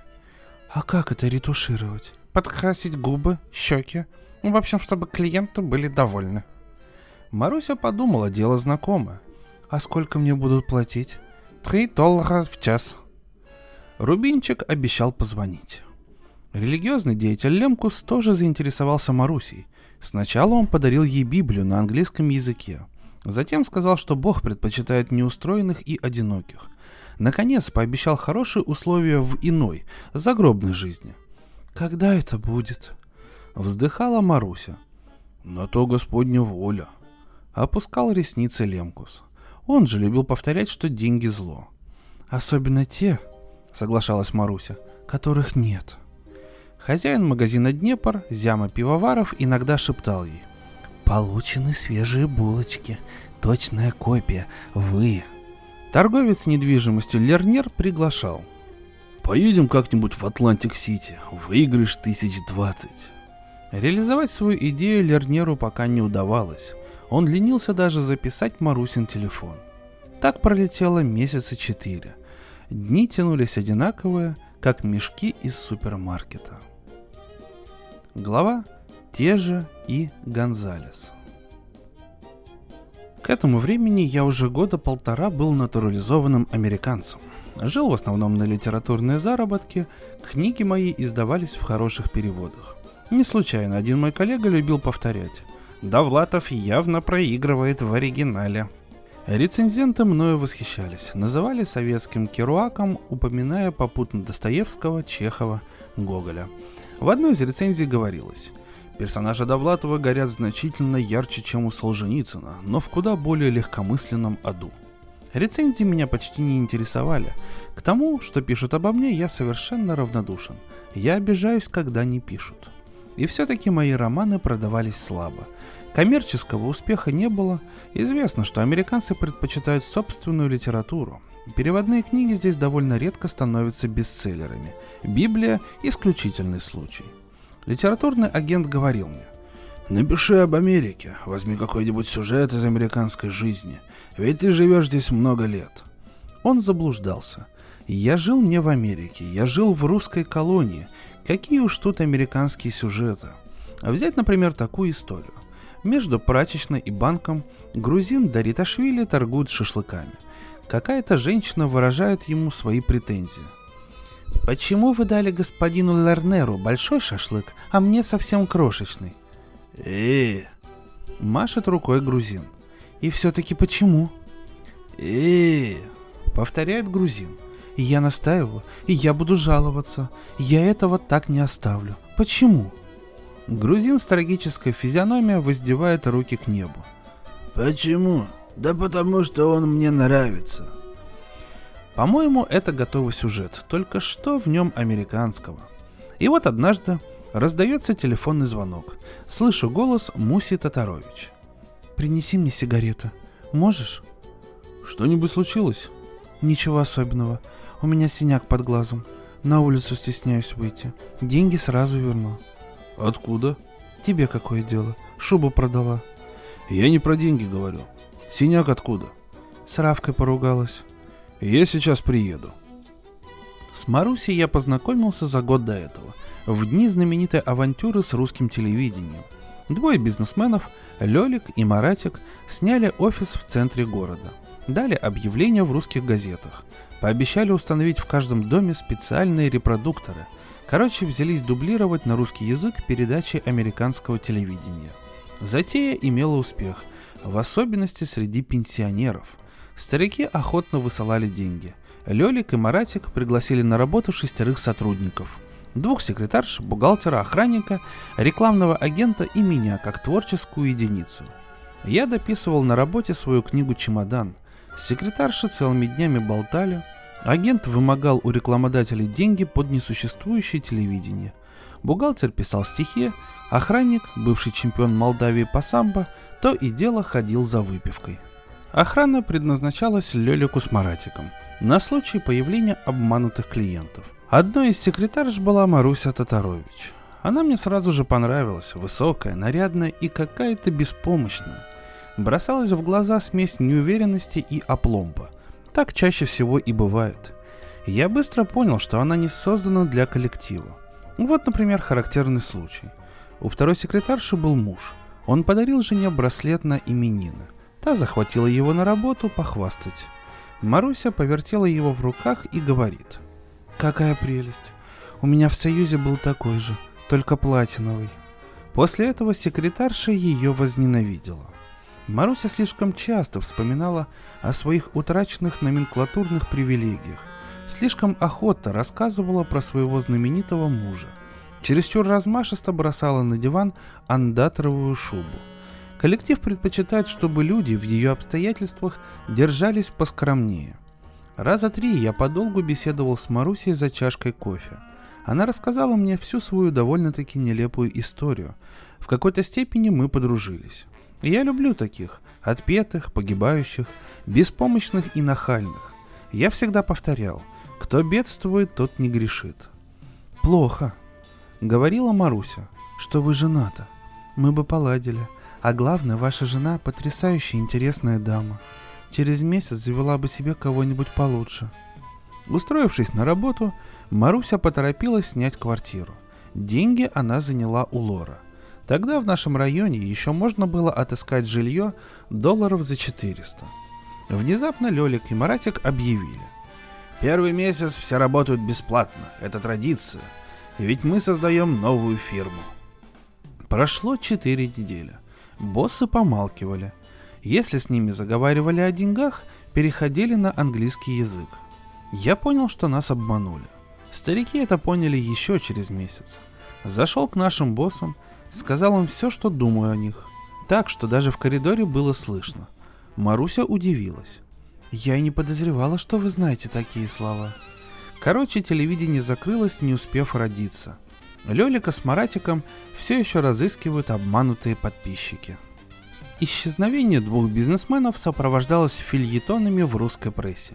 «А как это ретушировать?» «Подкрасить губы, щеки. В общем, чтобы клиенты были довольны». Маруся подумала, дело знакомое. «А сколько мне будут платить?» «Три доллара в час», Рубинчик обещал позвонить. Религиозный деятель Лемкус тоже заинтересовался Марусей. Сначала он подарил ей Библию на английском языке. Затем сказал, что Бог предпочитает неустроенных и одиноких. Наконец пообещал хорошие условия в иной, загробной жизни. «Когда это будет?» Вздыхала Маруся. «На то Господня воля». Опускал ресницы Лемкус. Он же любил повторять, что деньги зло. Особенно те, соглашалась Маруся, которых нет. Хозяин магазина Днепр, Зяма Пивоваров, иногда шептал ей. «Получены свежие булочки. Точная копия. Вы». Торговец недвижимостью Лернер приглашал. «Поедем как-нибудь в Атлантик-Сити. Выиграешь тысяч двадцать». Реализовать свою идею Лернеру пока не удавалось. Он ленился даже записать Марусин телефон. Так пролетело месяца четыре – Дни тянулись одинаковые, как мешки из супермаркета. Глава «Те же и Гонзалес». К этому времени я уже года полтора был натурализованным американцем. Жил в основном на литературные заработки, книги мои издавались в хороших переводах. Не случайно один мой коллега любил повторять. Довлатов явно проигрывает в оригинале. Рецензенты мною восхищались, называли советским керуаком, упоминая попутно Достоевского, Чехова, Гоголя. В одной из рецензий говорилось Персонажи Довлатова горят значительно ярче, чем у Солженицына, но в куда более легкомысленном аду. Рецензии меня почти не интересовали. К тому, что пишут обо мне, я совершенно равнодушен. Я обижаюсь, когда не пишут. И все-таки мои романы продавались слабо. Коммерческого успеха не было. Известно, что американцы предпочитают собственную литературу. Переводные книги здесь довольно редко становятся бестселлерами. Библия – исключительный случай. Литературный агент говорил мне, «Напиши об Америке, возьми какой-нибудь сюжет из американской жизни, ведь ты живешь здесь много лет». Он заблуждался. Я жил не в Америке, я жил в русской колонии. Какие уж тут американские сюжеты. Взять, например, такую историю. Между прачечной и банком грузин Дариташвили торгует шашлыками. Какая-то женщина выражает ему свои претензии. «Почему вы дали господину Лернеру большой шашлык, а мне совсем крошечный?» э Машет рукой грузин. «И все-таки почему?» э Повторяет грузин. «Я настаиваю, и я буду жаловаться. Я этого так не оставлю. Почему?» Грузин с трагической физиономией воздевает руки к небу. «Почему? Да потому что он мне нравится». По-моему, это готовый сюжет, только что в нем американского. И вот однажды раздается телефонный звонок. Слышу голос Муси Татарович. «Принеси мне сигареты. Можешь?» «Что-нибудь случилось?» «Ничего особенного. У меня синяк под глазом. На улицу стесняюсь выйти. Деньги сразу верну». Откуда? Тебе какое дело? Шубу продала. Я не про деньги говорю. Синяк откуда? С Равкой поругалась. Я сейчас приеду. С Марусей я познакомился за год до этого, в дни знаменитой авантюры с русским телевидением. Двое бизнесменов, Лёлик и Маратик, сняли офис в центре города. Дали объявления в русских газетах. Пообещали установить в каждом доме специальные репродукторы – Короче, взялись дублировать на русский язык передачи американского телевидения. Затея имела успех, в особенности среди пенсионеров. Старики охотно высылали деньги. Лёлик и Маратик пригласили на работу шестерых сотрудников. Двух секретарш, бухгалтера, охранника, рекламного агента и меня, как творческую единицу. Я дописывал на работе свою книгу «Чемодан». Секретарши целыми днями болтали. Агент вымогал у рекламодателей деньги под несуществующее телевидение. Бухгалтер писал стихи, охранник, бывший чемпион Молдавии по самбо, то и дело ходил за выпивкой. Охрана предназначалась Лёлику с Маратиком на случай появления обманутых клиентов. Одной из секретарш была Маруся Татарович. Она мне сразу же понравилась, высокая, нарядная и какая-то беспомощная. Бросалась в глаза смесь неуверенности и опломба. Так чаще всего и бывает. Я быстро понял, что она не создана для коллектива. Вот, например, характерный случай. У второй секретарши был муж. Он подарил жене браслет на именины. Та захватила его на работу похвастать. Маруся повертела его в руках и говорит. «Какая прелесть! У меня в Союзе был такой же, только платиновый». После этого секретарша ее возненавидела. Маруся слишком часто вспоминала о своих утраченных номенклатурных привилегиях, слишком охотно рассказывала про своего знаменитого мужа, чересчур размашисто бросала на диван андаторовую шубу. Коллектив предпочитает, чтобы люди в ее обстоятельствах держались поскромнее. Раза три я подолгу беседовал с Марусей за чашкой кофе. Она рассказала мне всю свою довольно-таки нелепую историю. В какой-то степени мы подружились. Я люблю таких, отпетых, погибающих, беспомощных и нахальных. Я всегда повторял, кто бедствует, тот не грешит. Плохо, говорила Маруся, что вы жената. Мы бы поладили. А главное, ваша жена потрясающе интересная дама. Через месяц завела бы себе кого-нибудь получше. Устроившись на работу, Маруся поторопилась снять квартиру. Деньги она заняла у Лора. Тогда в нашем районе еще можно было отыскать жилье долларов за 400. Внезапно Лёлик и Маратик объявили. Первый месяц все работают бесплатно, это традиция. Ведь мы создаем новую фирму. Прошло 4 недели. Боссы помалкивали. Если с ними заговаривали о деньгах, переходили на английский язык. Я понял, что нас обманули. Старики это поняли еще через месяц. Зашел к нашим боссам, сказал им все, что думаю о них. Так, что даже в коридоре было слышно. Маруся удивилась. Я и не подозревала, что вы знаете такие слова. Короче, телевидение закрылось, не успев родиться. Лёлика с Маратиком все еще разыскивают обманутые подписчики. Исчезновение двух бизнесменов сопровождалось фильетонами в русской прессе.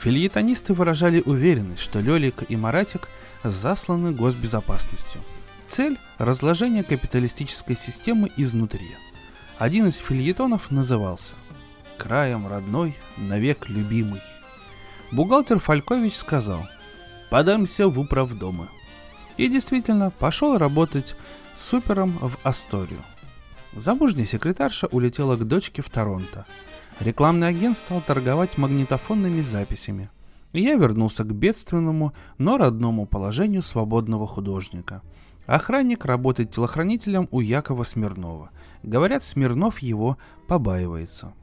Фильетонисты выражали уверенность, что Лёлика и Маратик засланы госбезопасностью. Цель – разложение капиталистической системы изнутри. Один из фильетонов назывался «Краем родной, навек любимый». Бухгалтер Фалькович сказал «Подамся в управдомы». И действительно, пошел работать супером в Асторию. Замужняя секретарша улетела к дочке в Торонто. Рекламный агент стал торговать магнитофонными записями. И я вернулся к бедственному, но родному положению свободного художника. Охранник работает телохранителем у Якова Смирнова. Говорят, Смирнов его побаивается.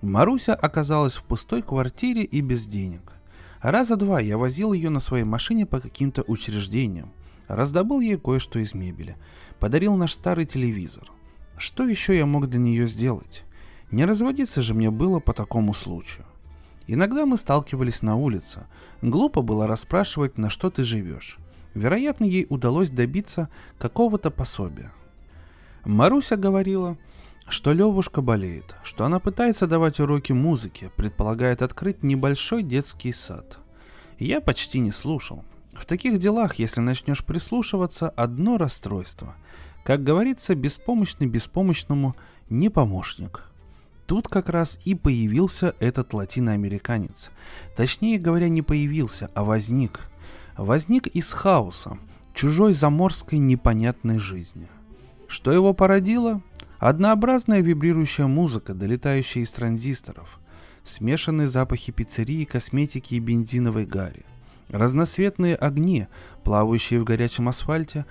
Маруся оказалась в пустой квартире и без денег. Раза два я возил ее на своей машине по каким-то учреждениям. Раздобыл ей кое-что из мебели. Подарил наш старый телевизор. Что еще я мог для нее сделать? Не разводиться же мне было по такому случаю. Иногда мы сталкивались на улице. Глупо было расспрашивать, на что ты живешь. Вероятно, ей удалось добиться какого-то пособия. Маруся говорила, что Левушка болеет, что она пытается давать уроки музыки, предполагает открыть небольшой детский сад. Я почти не слушал. В таких делах, если начнешь прислушиваться, одно расстройство. Как говорится, беспомощный беспомощному не помощник. Тут как раз и появился этот латиноамериканец. Точнее говоря, не появился, а возник. Возник из хаоса, чужой заморской непонятной жизни. Что его породило? Однообразная вибрирующая музыка, долетающая из транзисторов. Смешанные запахи пиццерии, косметики и бензиновой гари разноцветные огни, плавающие в горячем асфальте,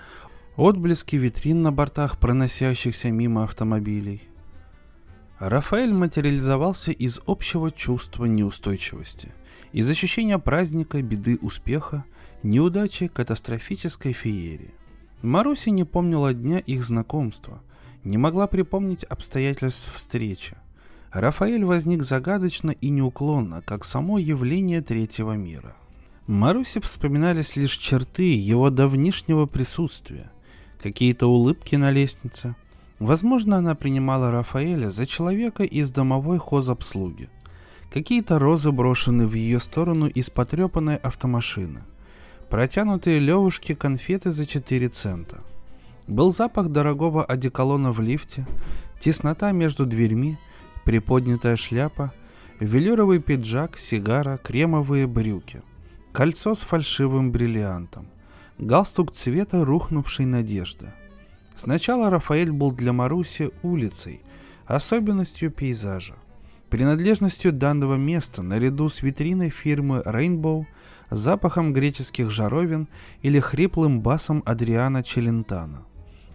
отблески витрин на бортах проносящихся мимо автомобилей. Рафаэль материализовался из общего чувства неустойчивости, из ощущения праздника, беды, успеха, неудачи, катастрофической феерии. Маруся не помнила дня их знакомства, Не могла припомнить обстоятельств встречи. Рафаэль возник загадочно и неуклонно, как само явление третьего мира. Марусе вспоминались лишь черты его давнишнего присутствия, какие-то улыбки на лестнице. Возможно, она принимала Рафаэля за человека из домовой хозобслуги. Какие-то розы брошены в ее сторону из потрепанной автомашины. Протянутые левушки конфеты за 4 цента. Был запах дорогого одеколона в лифте, теснота между дверьми, приподнятая шляпа, велюровый пиджак, сигара, кремовые брюки, кольцо с фальшивым бриллиантом, галстук цвета рухнувшей надежды. Сначала Рафаэль был для Маруси улицей, особенностью пейзажа принадлежностью данного места наряду с витриной фирмы Rainbow, запахом греческих жаровин или хриплым басом Адриана Челентана.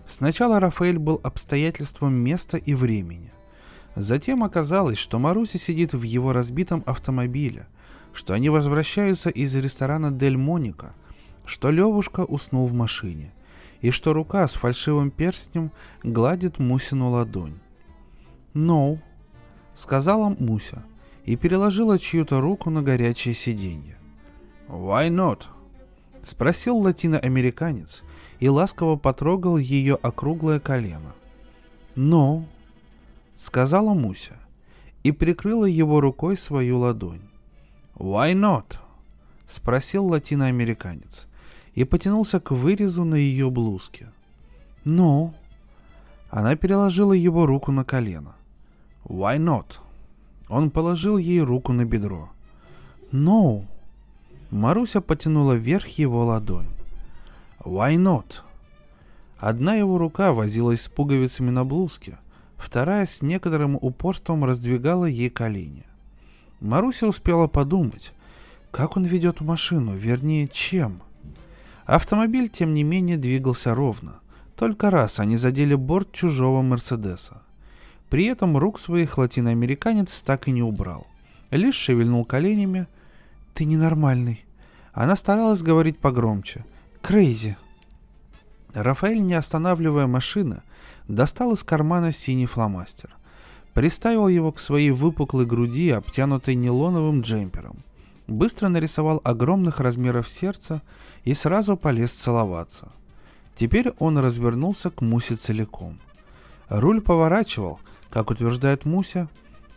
Сначала Рафаэль был обстоятельством места и времени. Затем оказалось, что Маруси сидит в его разбитом автомобиле, что они возвращаются из ресторана Дель Моника, что Левушка уснул в машине, и что рука с фальшивым перстнем гладит Мусину ладонь. «No», сказала Муся и переложила чью-то руку на горячее сиденье. «Why not?» — спросил латиноамериканец и ласково потрогал ее округлое колено. «Но», «No», — сказала Муся и прикрыла его рукой свою ладонь. «Why not?» — спросил латиноамериканец и потянулся к вырезу на ее блузке. «No». она переложила его руку на колено. Why not? Он положил ей руку на бедро. No. Маруся потянула вверх его ладонь. Why not? Одна его рука возилась с пуговицами на блузке, вторая с некоторым упорством раздвигала ей колени. Маруся успела подумать, как он ведет машину, вернее, чем. Автомобиль, тем не менее, двигался ровно. Только раз они задели борт чужого Мерседеса. При этом рук своих латиноамериканец так и не убрал. Лишь шевельнул коленями. «Ты ненормальный». Она старалась говорить погромче. «Крейзи». Рафаэль, не останавливая машины, достал из кармана синий фломастер. Приставил его к своей выпуклой груди, обтянутой нейлоновым джемпером. Быстро нарисовал огромных размеров сердца и сразу полез целоваться. Теперь он развернулся к Мусе целиком. Руль поворачивал, как утверждает Муся,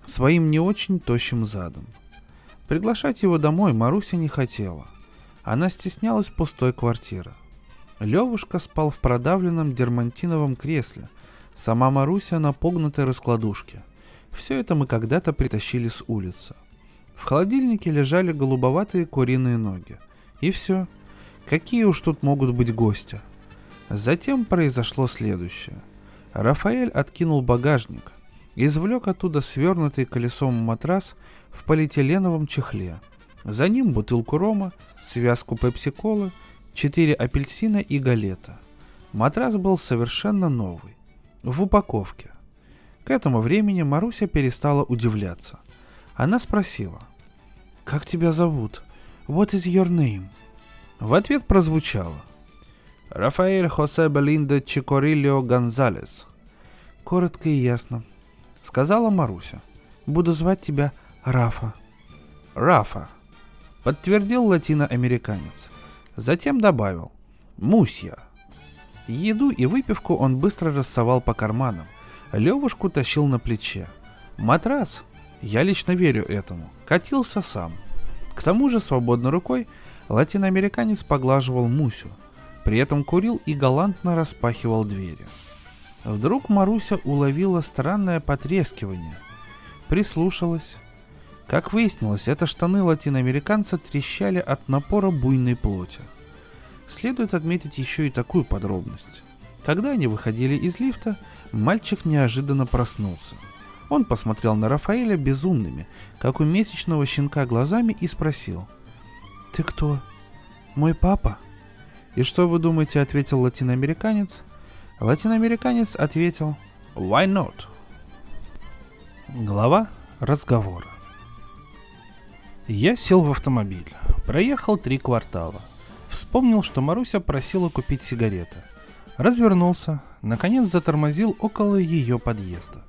своим не очень тощим задом. Приглашать его домой Маруся не хотела. Она стеснялась пустой квартиры. Левушка спал в продавленном дермантиновом кресле, сама Маруся на погнутой раскладушке. Все это мы когда-то притащили с улицы. В холодильнике лежали голубоватые куриные ноги. И все. Какие уж тут могут быть гости. Затем произошло следующее. Рафаэль откинул багажник, извлек оттуда свернутый колесом матрас в полиэтиленовом чехле. За ним бутылку рома, связку пепси-колы, четыре апельсина и галета. Матрас был совершенно новый, в упаковке. К этому времени Маруся перестала удивляться. Она спросила, «Как тебя зовут? What is your name?» В ответ прозвучало, «Рафаэль Хосе Белинда Чикорильо Гонзалес». Коротко и ясно, — сказала Маруся. «Буду звать тебя Рафа». «Рафа», — подтвердил латиноамериканец. Затем добавил «Мусья». Еду и выпивку он быстро рассовал по карманам. Левушку тащил на плече. Матрас, я лично верю этому, катился сам. К тому же свободной рукой латиноамериканец поглаживал Мусю. При этом курил и галантно распахивал двери. Вдруг Маруся уловила странное потрескивание. Прислушалась. Как выяснилось, это штаны латиноамериканца трещали от напора буйной плоти. Следует отметить еще и такую подробность. Когда они выходили из лифта, мальчик неожиданно проснулся. Он посмотрел на Рафаэля безумными, как у месячного щенка глазами и спросил. «Ты кто? Мой папа?» «И что вы думаете?» — ответил латиноамериканец. Латиноамериканец ответил «Why not?» Глава разговора Я сел в автомобиль, проехал три квартала. Вспомнил, что Маруся просила купить сигареты. Развернулся, наконец затормозил около ее подъезда.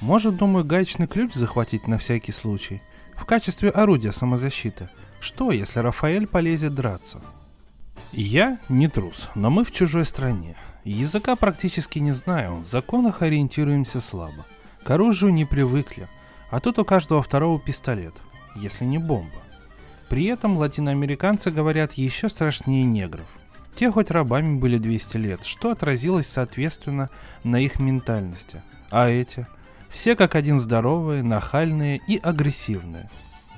Может, думаю, гаечный ключ захватить на всякий случай, в качестве орудия самозащиты. Что, если Рафаэль полезет драться? Я не трус, но мы в чужой стране. Языка практически не знаю, в законах ориентируемся слабо. К оружию не привыкли, а тут у каждого второго пистолет, если не бомба. При этом латиноамериканцы говорят еще страшнее негров. Те хоть рабами были 200 лет, что отразилось соответственно на их ментальности. А эти? Все как один здоровые, нахальные и агрессивные.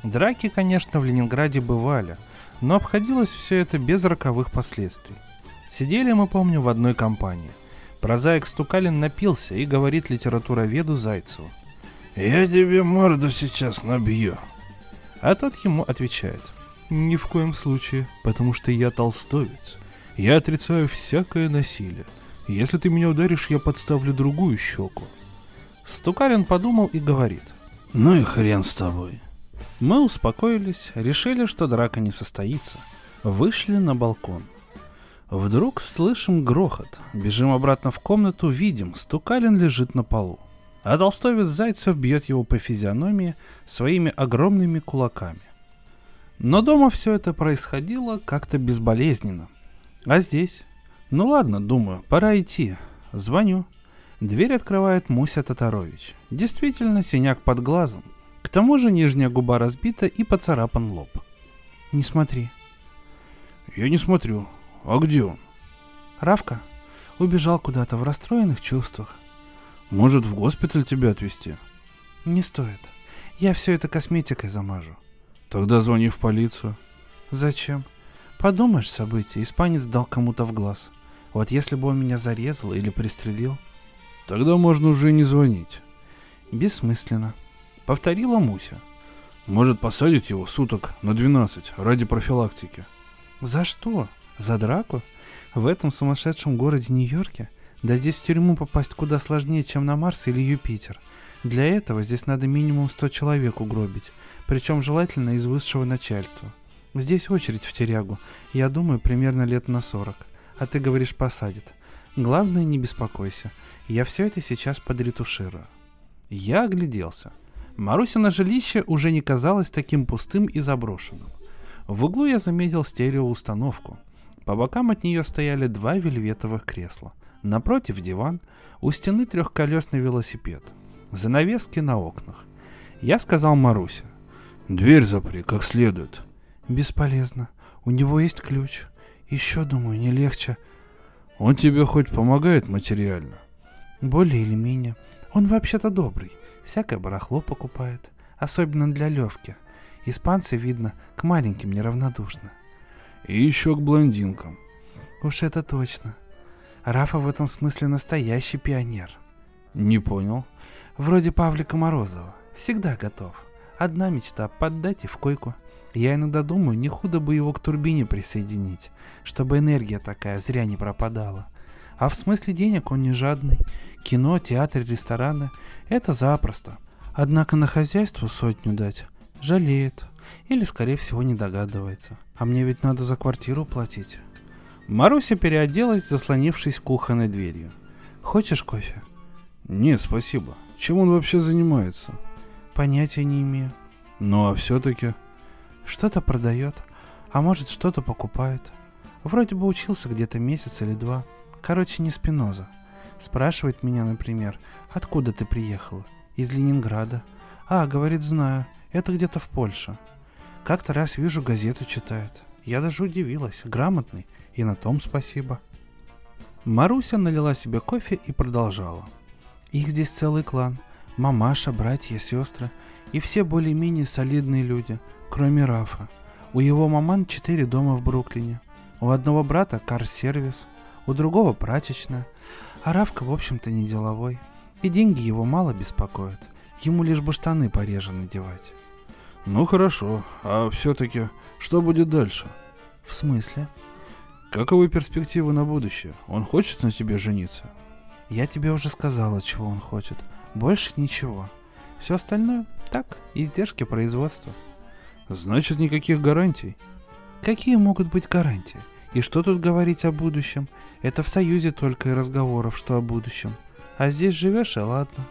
Драки, конечно, в Ленинграде бывали, но обходилось все это без роковых последствий. Сидели мы, помню, в одной компании. Прозаик Стукалин напился и говорит литературоведу Зайцеву. «Я тебе морду сейчас набью». А тот ему отвечает. «Ни в коем случае, потому что я толстовец. Я отрицаю всякое насилие. Если ты меня ударишь, я подставлю другую щеку». Стукалин подумал и говорит. «Ну и хрен с тобой». Мы успокоились, решили, что драка не состоится. Вышли на балкон. Вдруг слышим грохот. Бежим обратно в комнату, видим, Стукалин лежит на полу. А толстовец Зайцев бьет его по физиономии своими огромными кулаками. Но дома все это происходило как-то безболезненно. А здесь? Ну ладно, думаю, пора идти. Звоню. Дверь открывает Муся Татарович. Действительно, синяк под глазом. К тому же нижняя губа разбита и поцарапан лоб. Не смотри. Я не смотрю. А где он? Равка убежал куда-то в расстроенных чувствах. Может, в госпиталь тебя отвезти? Не стоит. Я все это косметикой замажу. Тогда звони в полицию. Зачем? Подумаешь события, испанец дал кому-то в глаз. Вот если бы он меня зарезал или пристрелил... Тогда можно уже не звонить. Бессмысленно. Повторила Муся. Может посадить его суток на 12 ради профилактики. За что? За драку? В этом сумасшедшем городе Нью-Йорке? Да здесь в тюрьму попасть куда сложнее, чем на Марс или Юпитер. Для этого здесь надо минимум 100 человек угробить, причем желательно из высшего начальства. Здесь очередь в тюрягу, я думаю, примерно лет на 40. А ты говоришь, посадят. Главное, не беспокойся, я все это сейчас подретуширую. Я огляделся. Маруся на жилище уже не казалось таким пустым и заброшенным. В углу я заметил стереоустановку. По бокам от нее стояли два вельветовых кресла. Напротив диван, у стены трехколесный велосипед. Занавески на окнах. Я сказал Марусе. «Дверь запри, как следует». «Бесполезно. У него есть ключ. Еще, думаю, не легче». «Он тебе хоть помогает материально?» «Более или менее. Он вообще-то добрый. Всякое барахло покупает. Особенно для Левки. Испанцы, видно, к маленьким неравнодушны. И еще к блондинкам. Уж это точно. Рафа в этом смысле настоящий пионер. Не понял. Вроде Павлика Морозова. Всегда готов. Одна мечта — поддать и в койку. Я иногда думаю, не худо бы его к турбине присоединить, чтобы энергия такая зря не пропадала. А в смысле денег он не жадный. Кино, театр, рестораны – это запросто. Однако на хозяйство сотню дать жалеет. Или, скорее всего, не догадывается. А мне ведь надо за квартиру платить. Маруся переоделась, заслонившись кухонной дверью. Хочешь кофе? Нет, спасибо. Чем он вообще занимается? Понятия не имею. Ну а все-таки... Что-то продает, а может что-то покупает. Вроде бы учился где-то месяц или два. Короче, не Спиноза. Спрашивает меня, например, откуда ты приехала? Из Ленинграда. А, говорит, знаю, это где-то в Польше. Как-то раз вижу, газету читает. Я даже удивилась, грамотный, и на том спасибо. Маруся налила себе кофе и продолжала. Их здесь целый клан. Мамаша, братья, сестры. И все более-менее солидные люди, кроме Рафа. У его маман четыре дома в Бруклине. У одного брата кар-сервис, у другого прачечная. А Равка, в общем-то, не деловой. И деньги его мало беспокоят. Ему лишь бы штаны пореже надевать. Ну хорошо, а все-таки что будет дальше? В смысле? Каковы перспективы на будущее? Он хочет на тебе жениться? Я тебе уже сказала, чего он хочет. Больше ничего. Все остальное так, издержки производства. Значит, никаких гарантий? Какие могут быть гарантии? И что тут говорить о будущем? Это в Союзе только и разговоров, что о будущем. А здесь живешь, и ладно.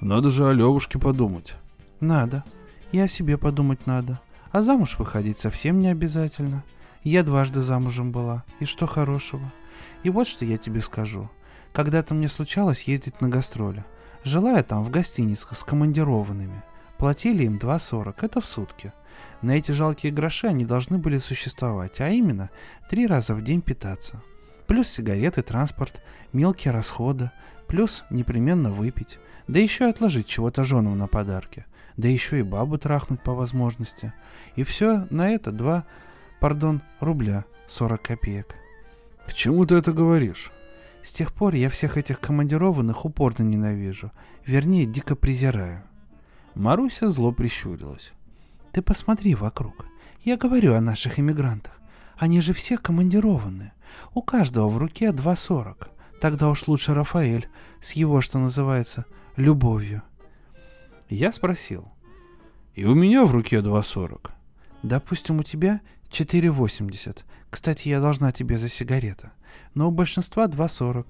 Надо же о Левушке подумать. Надо. И о себе подумать надо. А замуж выходить совсем не обязательно. Я дважды замужем была. И что хорошего? И вот что я тебе скажу. Когда-то мне случалось ездить на гастроли. Жила я там в гостиницах с командированными. Платили им 2,40, это в сутки. На эти жалкие гроши они должны были существовать, а именно три раза в день питаться. Плюс сигареты, транспорт, мелкие расходы, плюс непременно выпить. Да еще и отложить чего-то женам на подарки. Да еще и бабу трахнуть по возможности. И все на это два, пардон, рубля 40 копеек. К чему ты это говоришь? С тех пор я всех этих командированных упорно ненавижу. Вернее, дико презираю. Маруся зло прищурилась. Ты посмотри вокруг. Я говорю о наших иммигрантах. Они же все командированные. У каждого в руке 2,40. Тогда уж лучше Рафаэль с его, что называется, любовью. Я спросил. И у меня в руке 2,40. Допустим, у тебя 4,80. Кстати, я должна тебе за сигарета. Но у большинства 2,40.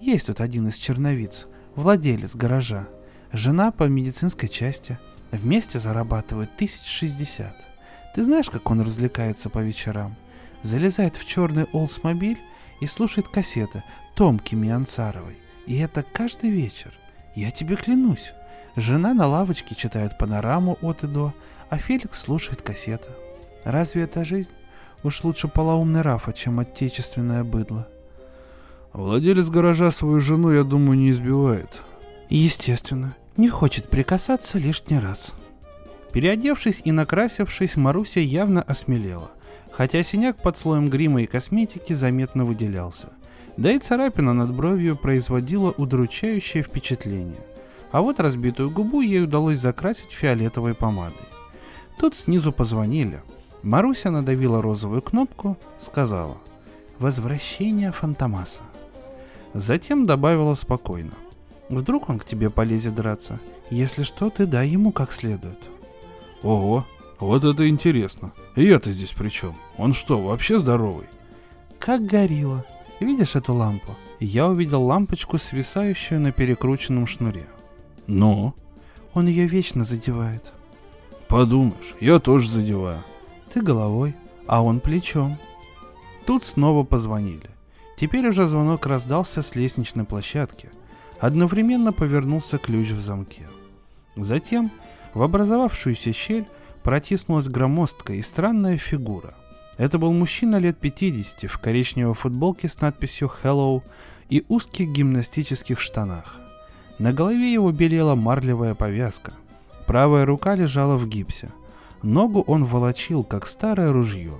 Есть тут один из черновиц, владелец гаража. Жена по медицинской части – Вместе зарабатывают 1060. Ты знаешь, как он развлекается по вечерам? Залезает в черный Олсмобиль и слушает кассеты Томки Мианцаровой. И это каждый вечер. Я тебе клянусь. Жена на лавочке читает панораму от и до, а Феликс слушает кассеты. Разве это жизнь? Уж лучше полоумный Рафа, чем отечественное быдло. Владелец гаража свою жену, я думаю, не избивает. Естественно не хочет прикасаться лишний раз. Переодевшись и накрасившись, Маруся явно осмелела, хотя синяк под слоем грима и косметики заметно выделялся. Да и царапина над бровью производила удручающее впечатление. А вот разбитую губу ей удалось закрасить фиолетовой помадой. Тут снизу позвонили. Маруся надавила розовую кнопку, сказала «Возвращение Фантомаса». Затем добавила спокойно. Вдруг он к тебе полезет драться. Если что, ты дай ему как следует. Ого, вот это интересно. И я-то здесь при чем? Он что, вообще здоровый? Как горилла. Видишь эту лампу? Я увидел лампочку, свисающую на перекрученном шнуре. Ну? Он ее вечно задевает. Подумаешь, я тоже задеваю. Ты головой, а он плечом. Тут снова позвонили. Теперь уже звонок раздался с лестничной площадки – Одновременно повернулся ключ в замке. Затем в образовавшуюся щель протиснулась громоздкая и странная фигура. Это был мужчина лет 50 в коричневой футболке с надписью «Hello» и узких гимнастических штанах. На голове его белела марлевая повязка. Правая рука лежала в гипсе. Ногу он волочил, как старое ружье.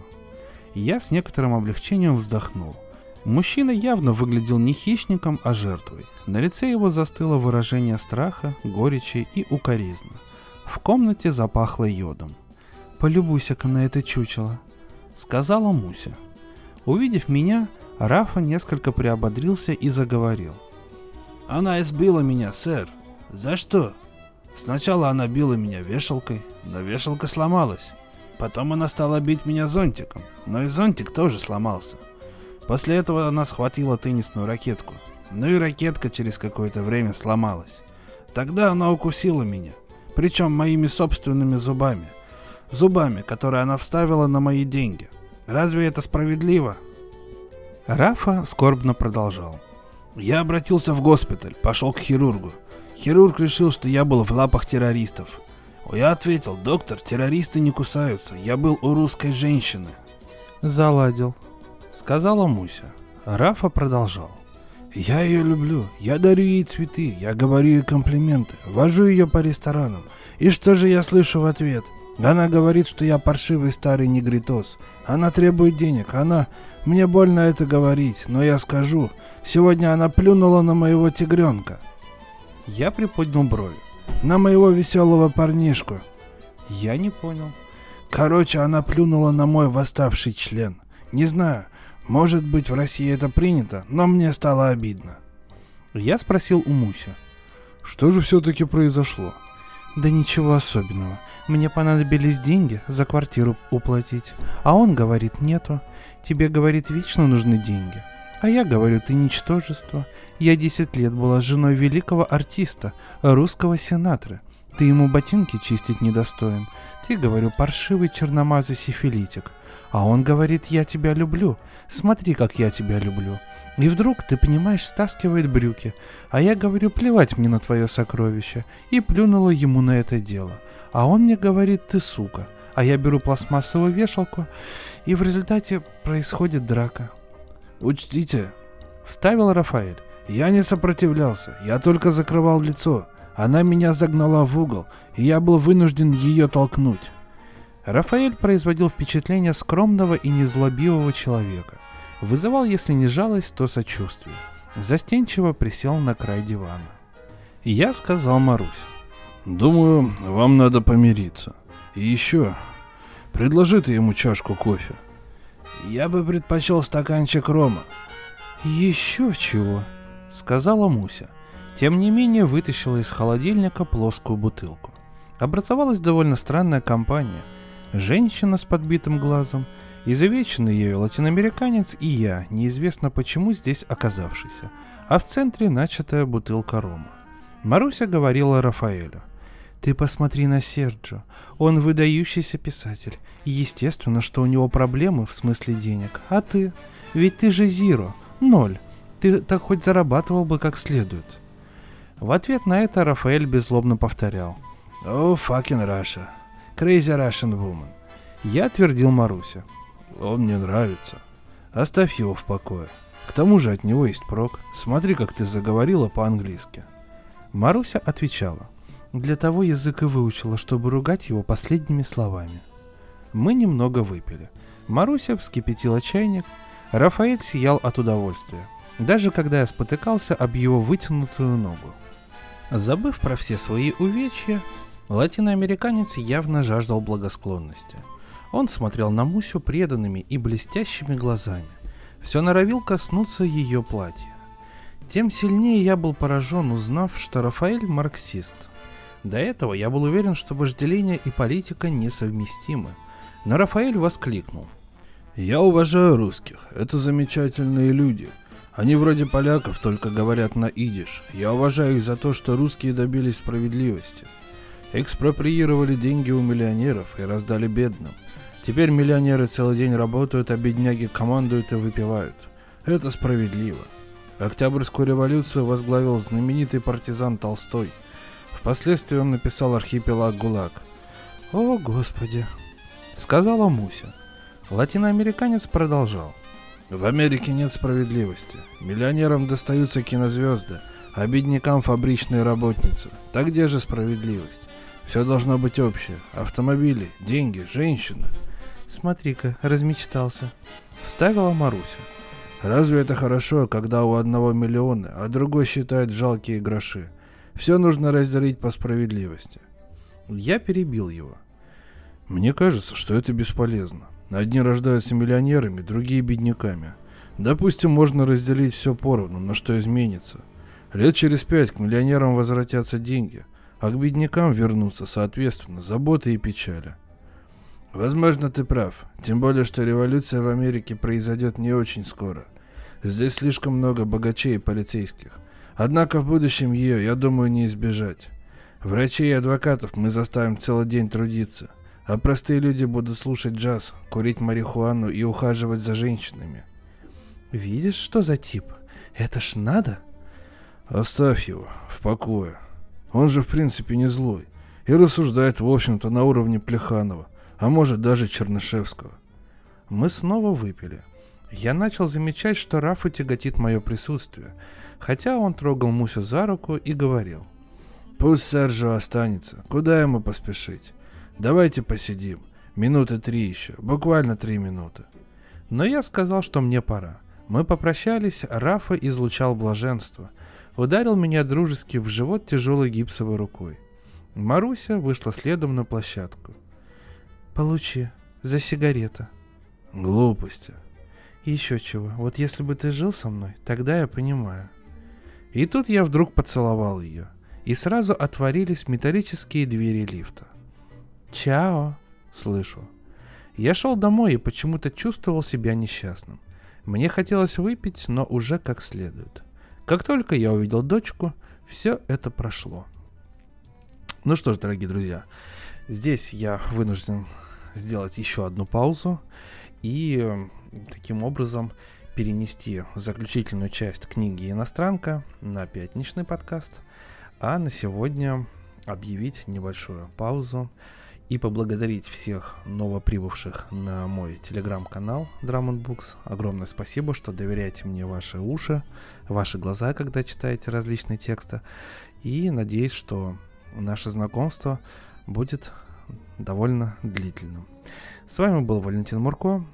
Я с некоторым облегчением вздохнул. Мужчина явно выглядел не хищником, а жертвой. На лице его застыло выражение страха, горечи и укоризны. В комнате запахло йодом. «Полюбуйся-ка на это чучело», — сказала Муся. Увидев меня, Рафа несколько приободрился и заговорил. «Она избила меня, сэр. За что? Сначала она била меня вешалкой, но вешалка сломалась. Потом она стала бить меня зонтиком, но и зонтик тоже сломался. После этого она схватила теннисную ракетку. Ну и ракетка через какое-то время сломалась. Тогда она укусила меня. Причем моими собственными зубами. Зубами, которые она вставила на мои деньги. Разве это справедливо? Рафа скорбно продолжал. Я обратился в госпиталь, пошел к хирургу. Хирург решил, что я был в лапах террористов. Я ответил, доктор, террористы не кусаются, я был у русской женщины. Заладил, сказала Муся. Рафа продолжал. Я ее люблю, я дарю ей цветы, я говорю ей комплименты, вожу ее по ресторанам. И что же я слышу в ответ? Она говорит, что я паршивый старый негритос. Она требует денег, она... Мне больно это говорить, но я скажу. Сегодня она плюнула на моего тигренка. Я приподнял брови. На моего веселого парнишку. Я не понял. Короче, она плюнула на мой восставший член. Не знаю, может быть, в России это принято, но мне стало обидно. Я спросил у Муся. Что же все-таки произошло? Да ничего особенного. Мне понадобились деньги за квартиру уплатить. А он говорит, нету. Тебе, говорит, вечно нужны деньги. А я говорю, ты ничтожество. Я 10 лет была женой великого артиста, русского сенатора. Ты ему ботинки чистить недостоин. Ты, говорю, паршивый черномазый сифилитик. А он говорит, я тебя люблю. Смотри, как я тебя люблю. И вдруг, ты понимаешь, стаскивает брюки. А я говорю, плевать мне на твое сокровище. И плюнула ему на это дело. А он мне говорит, ты сука. А я беру пластмассовую вешалку. И в результате происходит драка. Учтите, вставил Рафаэль. Я не сопротивлялся, я только закрывал лицо. Она меня загнала в угол, и я был вынужден ее толкнуть. Рафаэль производил впечатление скромного и незлобивого человека. Вызывал, если не жалость, то сочувствие. Застенчиво присел на край дивана. Я сказал Марусь. «Думаю, вам надо помириться. И еще, предложи ты ему чашку кофе». «Я бы предпочел стаканчик рома». «Еще чего?» — сказала Муся. Тем не менее вытащила из холодильника плоскую бутылку. Образовалась довольно странная компания. Женщина с подбитым глазом, изувеченный ею латиноамериканец и я, неизвестно почему здесь оказавшийся, а в центре начатая бутылка рома. Маруся говорила Рафаэлю. «Ты посмотри на Серджо. Он выдающийся писатель. Естественно, что у него проблемы в смысле денег. А ты? Ведь ты же Зиро. Ноль. Ты так хоть зарабатывал бы как следует». В ответ на это Рафаэль беззлобно повторял. «О, oh, fucking Russia. Crazy Russian woman». Я твердил Маруся. «Он мне нравится. Оставь его в покое. К тому же от него есть прок. Смотри, как ты заговорила по-английски». Маруся отвечала. Для того язык и выучила, чтобы ругать его последними словами. Мы немного выпили. Маруся вскипятила чайник. Рафаэль сиял от удовольствия, даже когда я спотыкался об его вытянутую ногу. Забыв про все свои увечья, латиноамериканец явно жаждал благосклонности. Он смотрел на Мусю преданными и блестящими глазами. Все норовил коснуться ее платья. Тем сильнее я был поражен, узнав, что Рафаэль марксист. До этого я был уверен, что вожделение и политика несовместимы. Но Рафаэль воскликнул. «Я уважаю русских, это замечательные люди – они вроде поляков, только говорят на идиш. Я уважаю их за то, что русские добились справедливости. Экспроприировали деньги у миллионеров и раздали бедным. Теперь миллионеры целый день работают, а бедняги командуют и выпивают. Это справедливо. Октябрьскую революцию возглавил знаменитый партизан Толстой. Впоследствии он написал архипелаг ГУЛАГ. «О, Господи!» — сказала Муся. Латиноамериканец продолжал. В Америке нет справедливости. Миллионерам достаются кинозвезды, а беднякам фабричные работницы. Так где же справедливость? Все должно быть общее. Автомобили, деньги, женщины. Смотри-ка, размечтался. Вставила Маруся. Разве это хорошо, когда у одного миллиона, а другой считает жалкие гроши? Все нужно разделить по справедливости. Я перебил его. Мне кажется, что это бесполезно. Одни рождаются миллионерами, другие бедняками. Допустим, можно разделить все поровну, но что изменится? Лет через пять к миллионерам возвратятся деньги, а к беднякам вернутся, соответственно, заботы и печали. Возможно, ты прав. Тем более, что революция в Америке произойдет не очень скоро. Здесь слишком много богачей и полицейских. Однако в будущем ее, я думаю, не избежать. Врачей и адвокатов мы заставим целый день трудиться – а простые люди будут слушать джаз, курить марихуану и ухаживать за женщинами. Видишь, что за тип? Это ж надо. Оставь его в покое. Он же в принципе не злой и рассуждает, в общем-то, на уровне Плеханова, а может даже Чернышевского. Мы снова выпили. Я начал замечать, что Рафу тяготит мое присутствие, хотя он трогал Мусю за руку и говорил. «Пусть Сержо останется. Куда ему поспешить? Давайте посидим. Минуты три еще. Буквально три минуты. Но я сказал, что мне пора. Мы попрощались, Рафа излучал блаженство. Ударил меня дружески в живот тяжелой гипсовой рукой. Маруся вышла следом на площадку. «Получи. За сигарета». «Глупости». «Еще чего. Вот если бы ты жил со мной, тогда я понимаю». И тут я вдруг поцеловал ее. И сразу отворились металлические двери лифта. «Чао!» — слышу. Я шел домой и почему-то чувствовал себя несчастным. Мне хотелось выпить, но уже как следует. Как только я увидел дочку, все это прошло. Ну что ж, дорогие друзья, здесь я вынужден сделать еще одну паузу и таким образом перенести заключительную часть книги «Иностранка» на пятничный подкаст, а на сегодня объявить небольшую паузу и поблагодарить всех новоприбывших на мой телеграм-канал Drum Books. Огромное спасибо, что доверяете мне ваши уши, ваши глаза, когда читаете различные тексты. И надеюсь, что наше знакомство будет довольно длительным. С вами был Валентин Мурко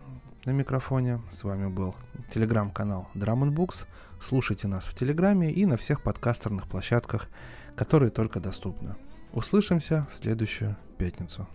на микрофоне. С вами был телеграм-канал Drum Books. Слушайте нас в Телеграме и на всех подкастерных площадках, которые только доступны. Услышимся в следующую пятницу.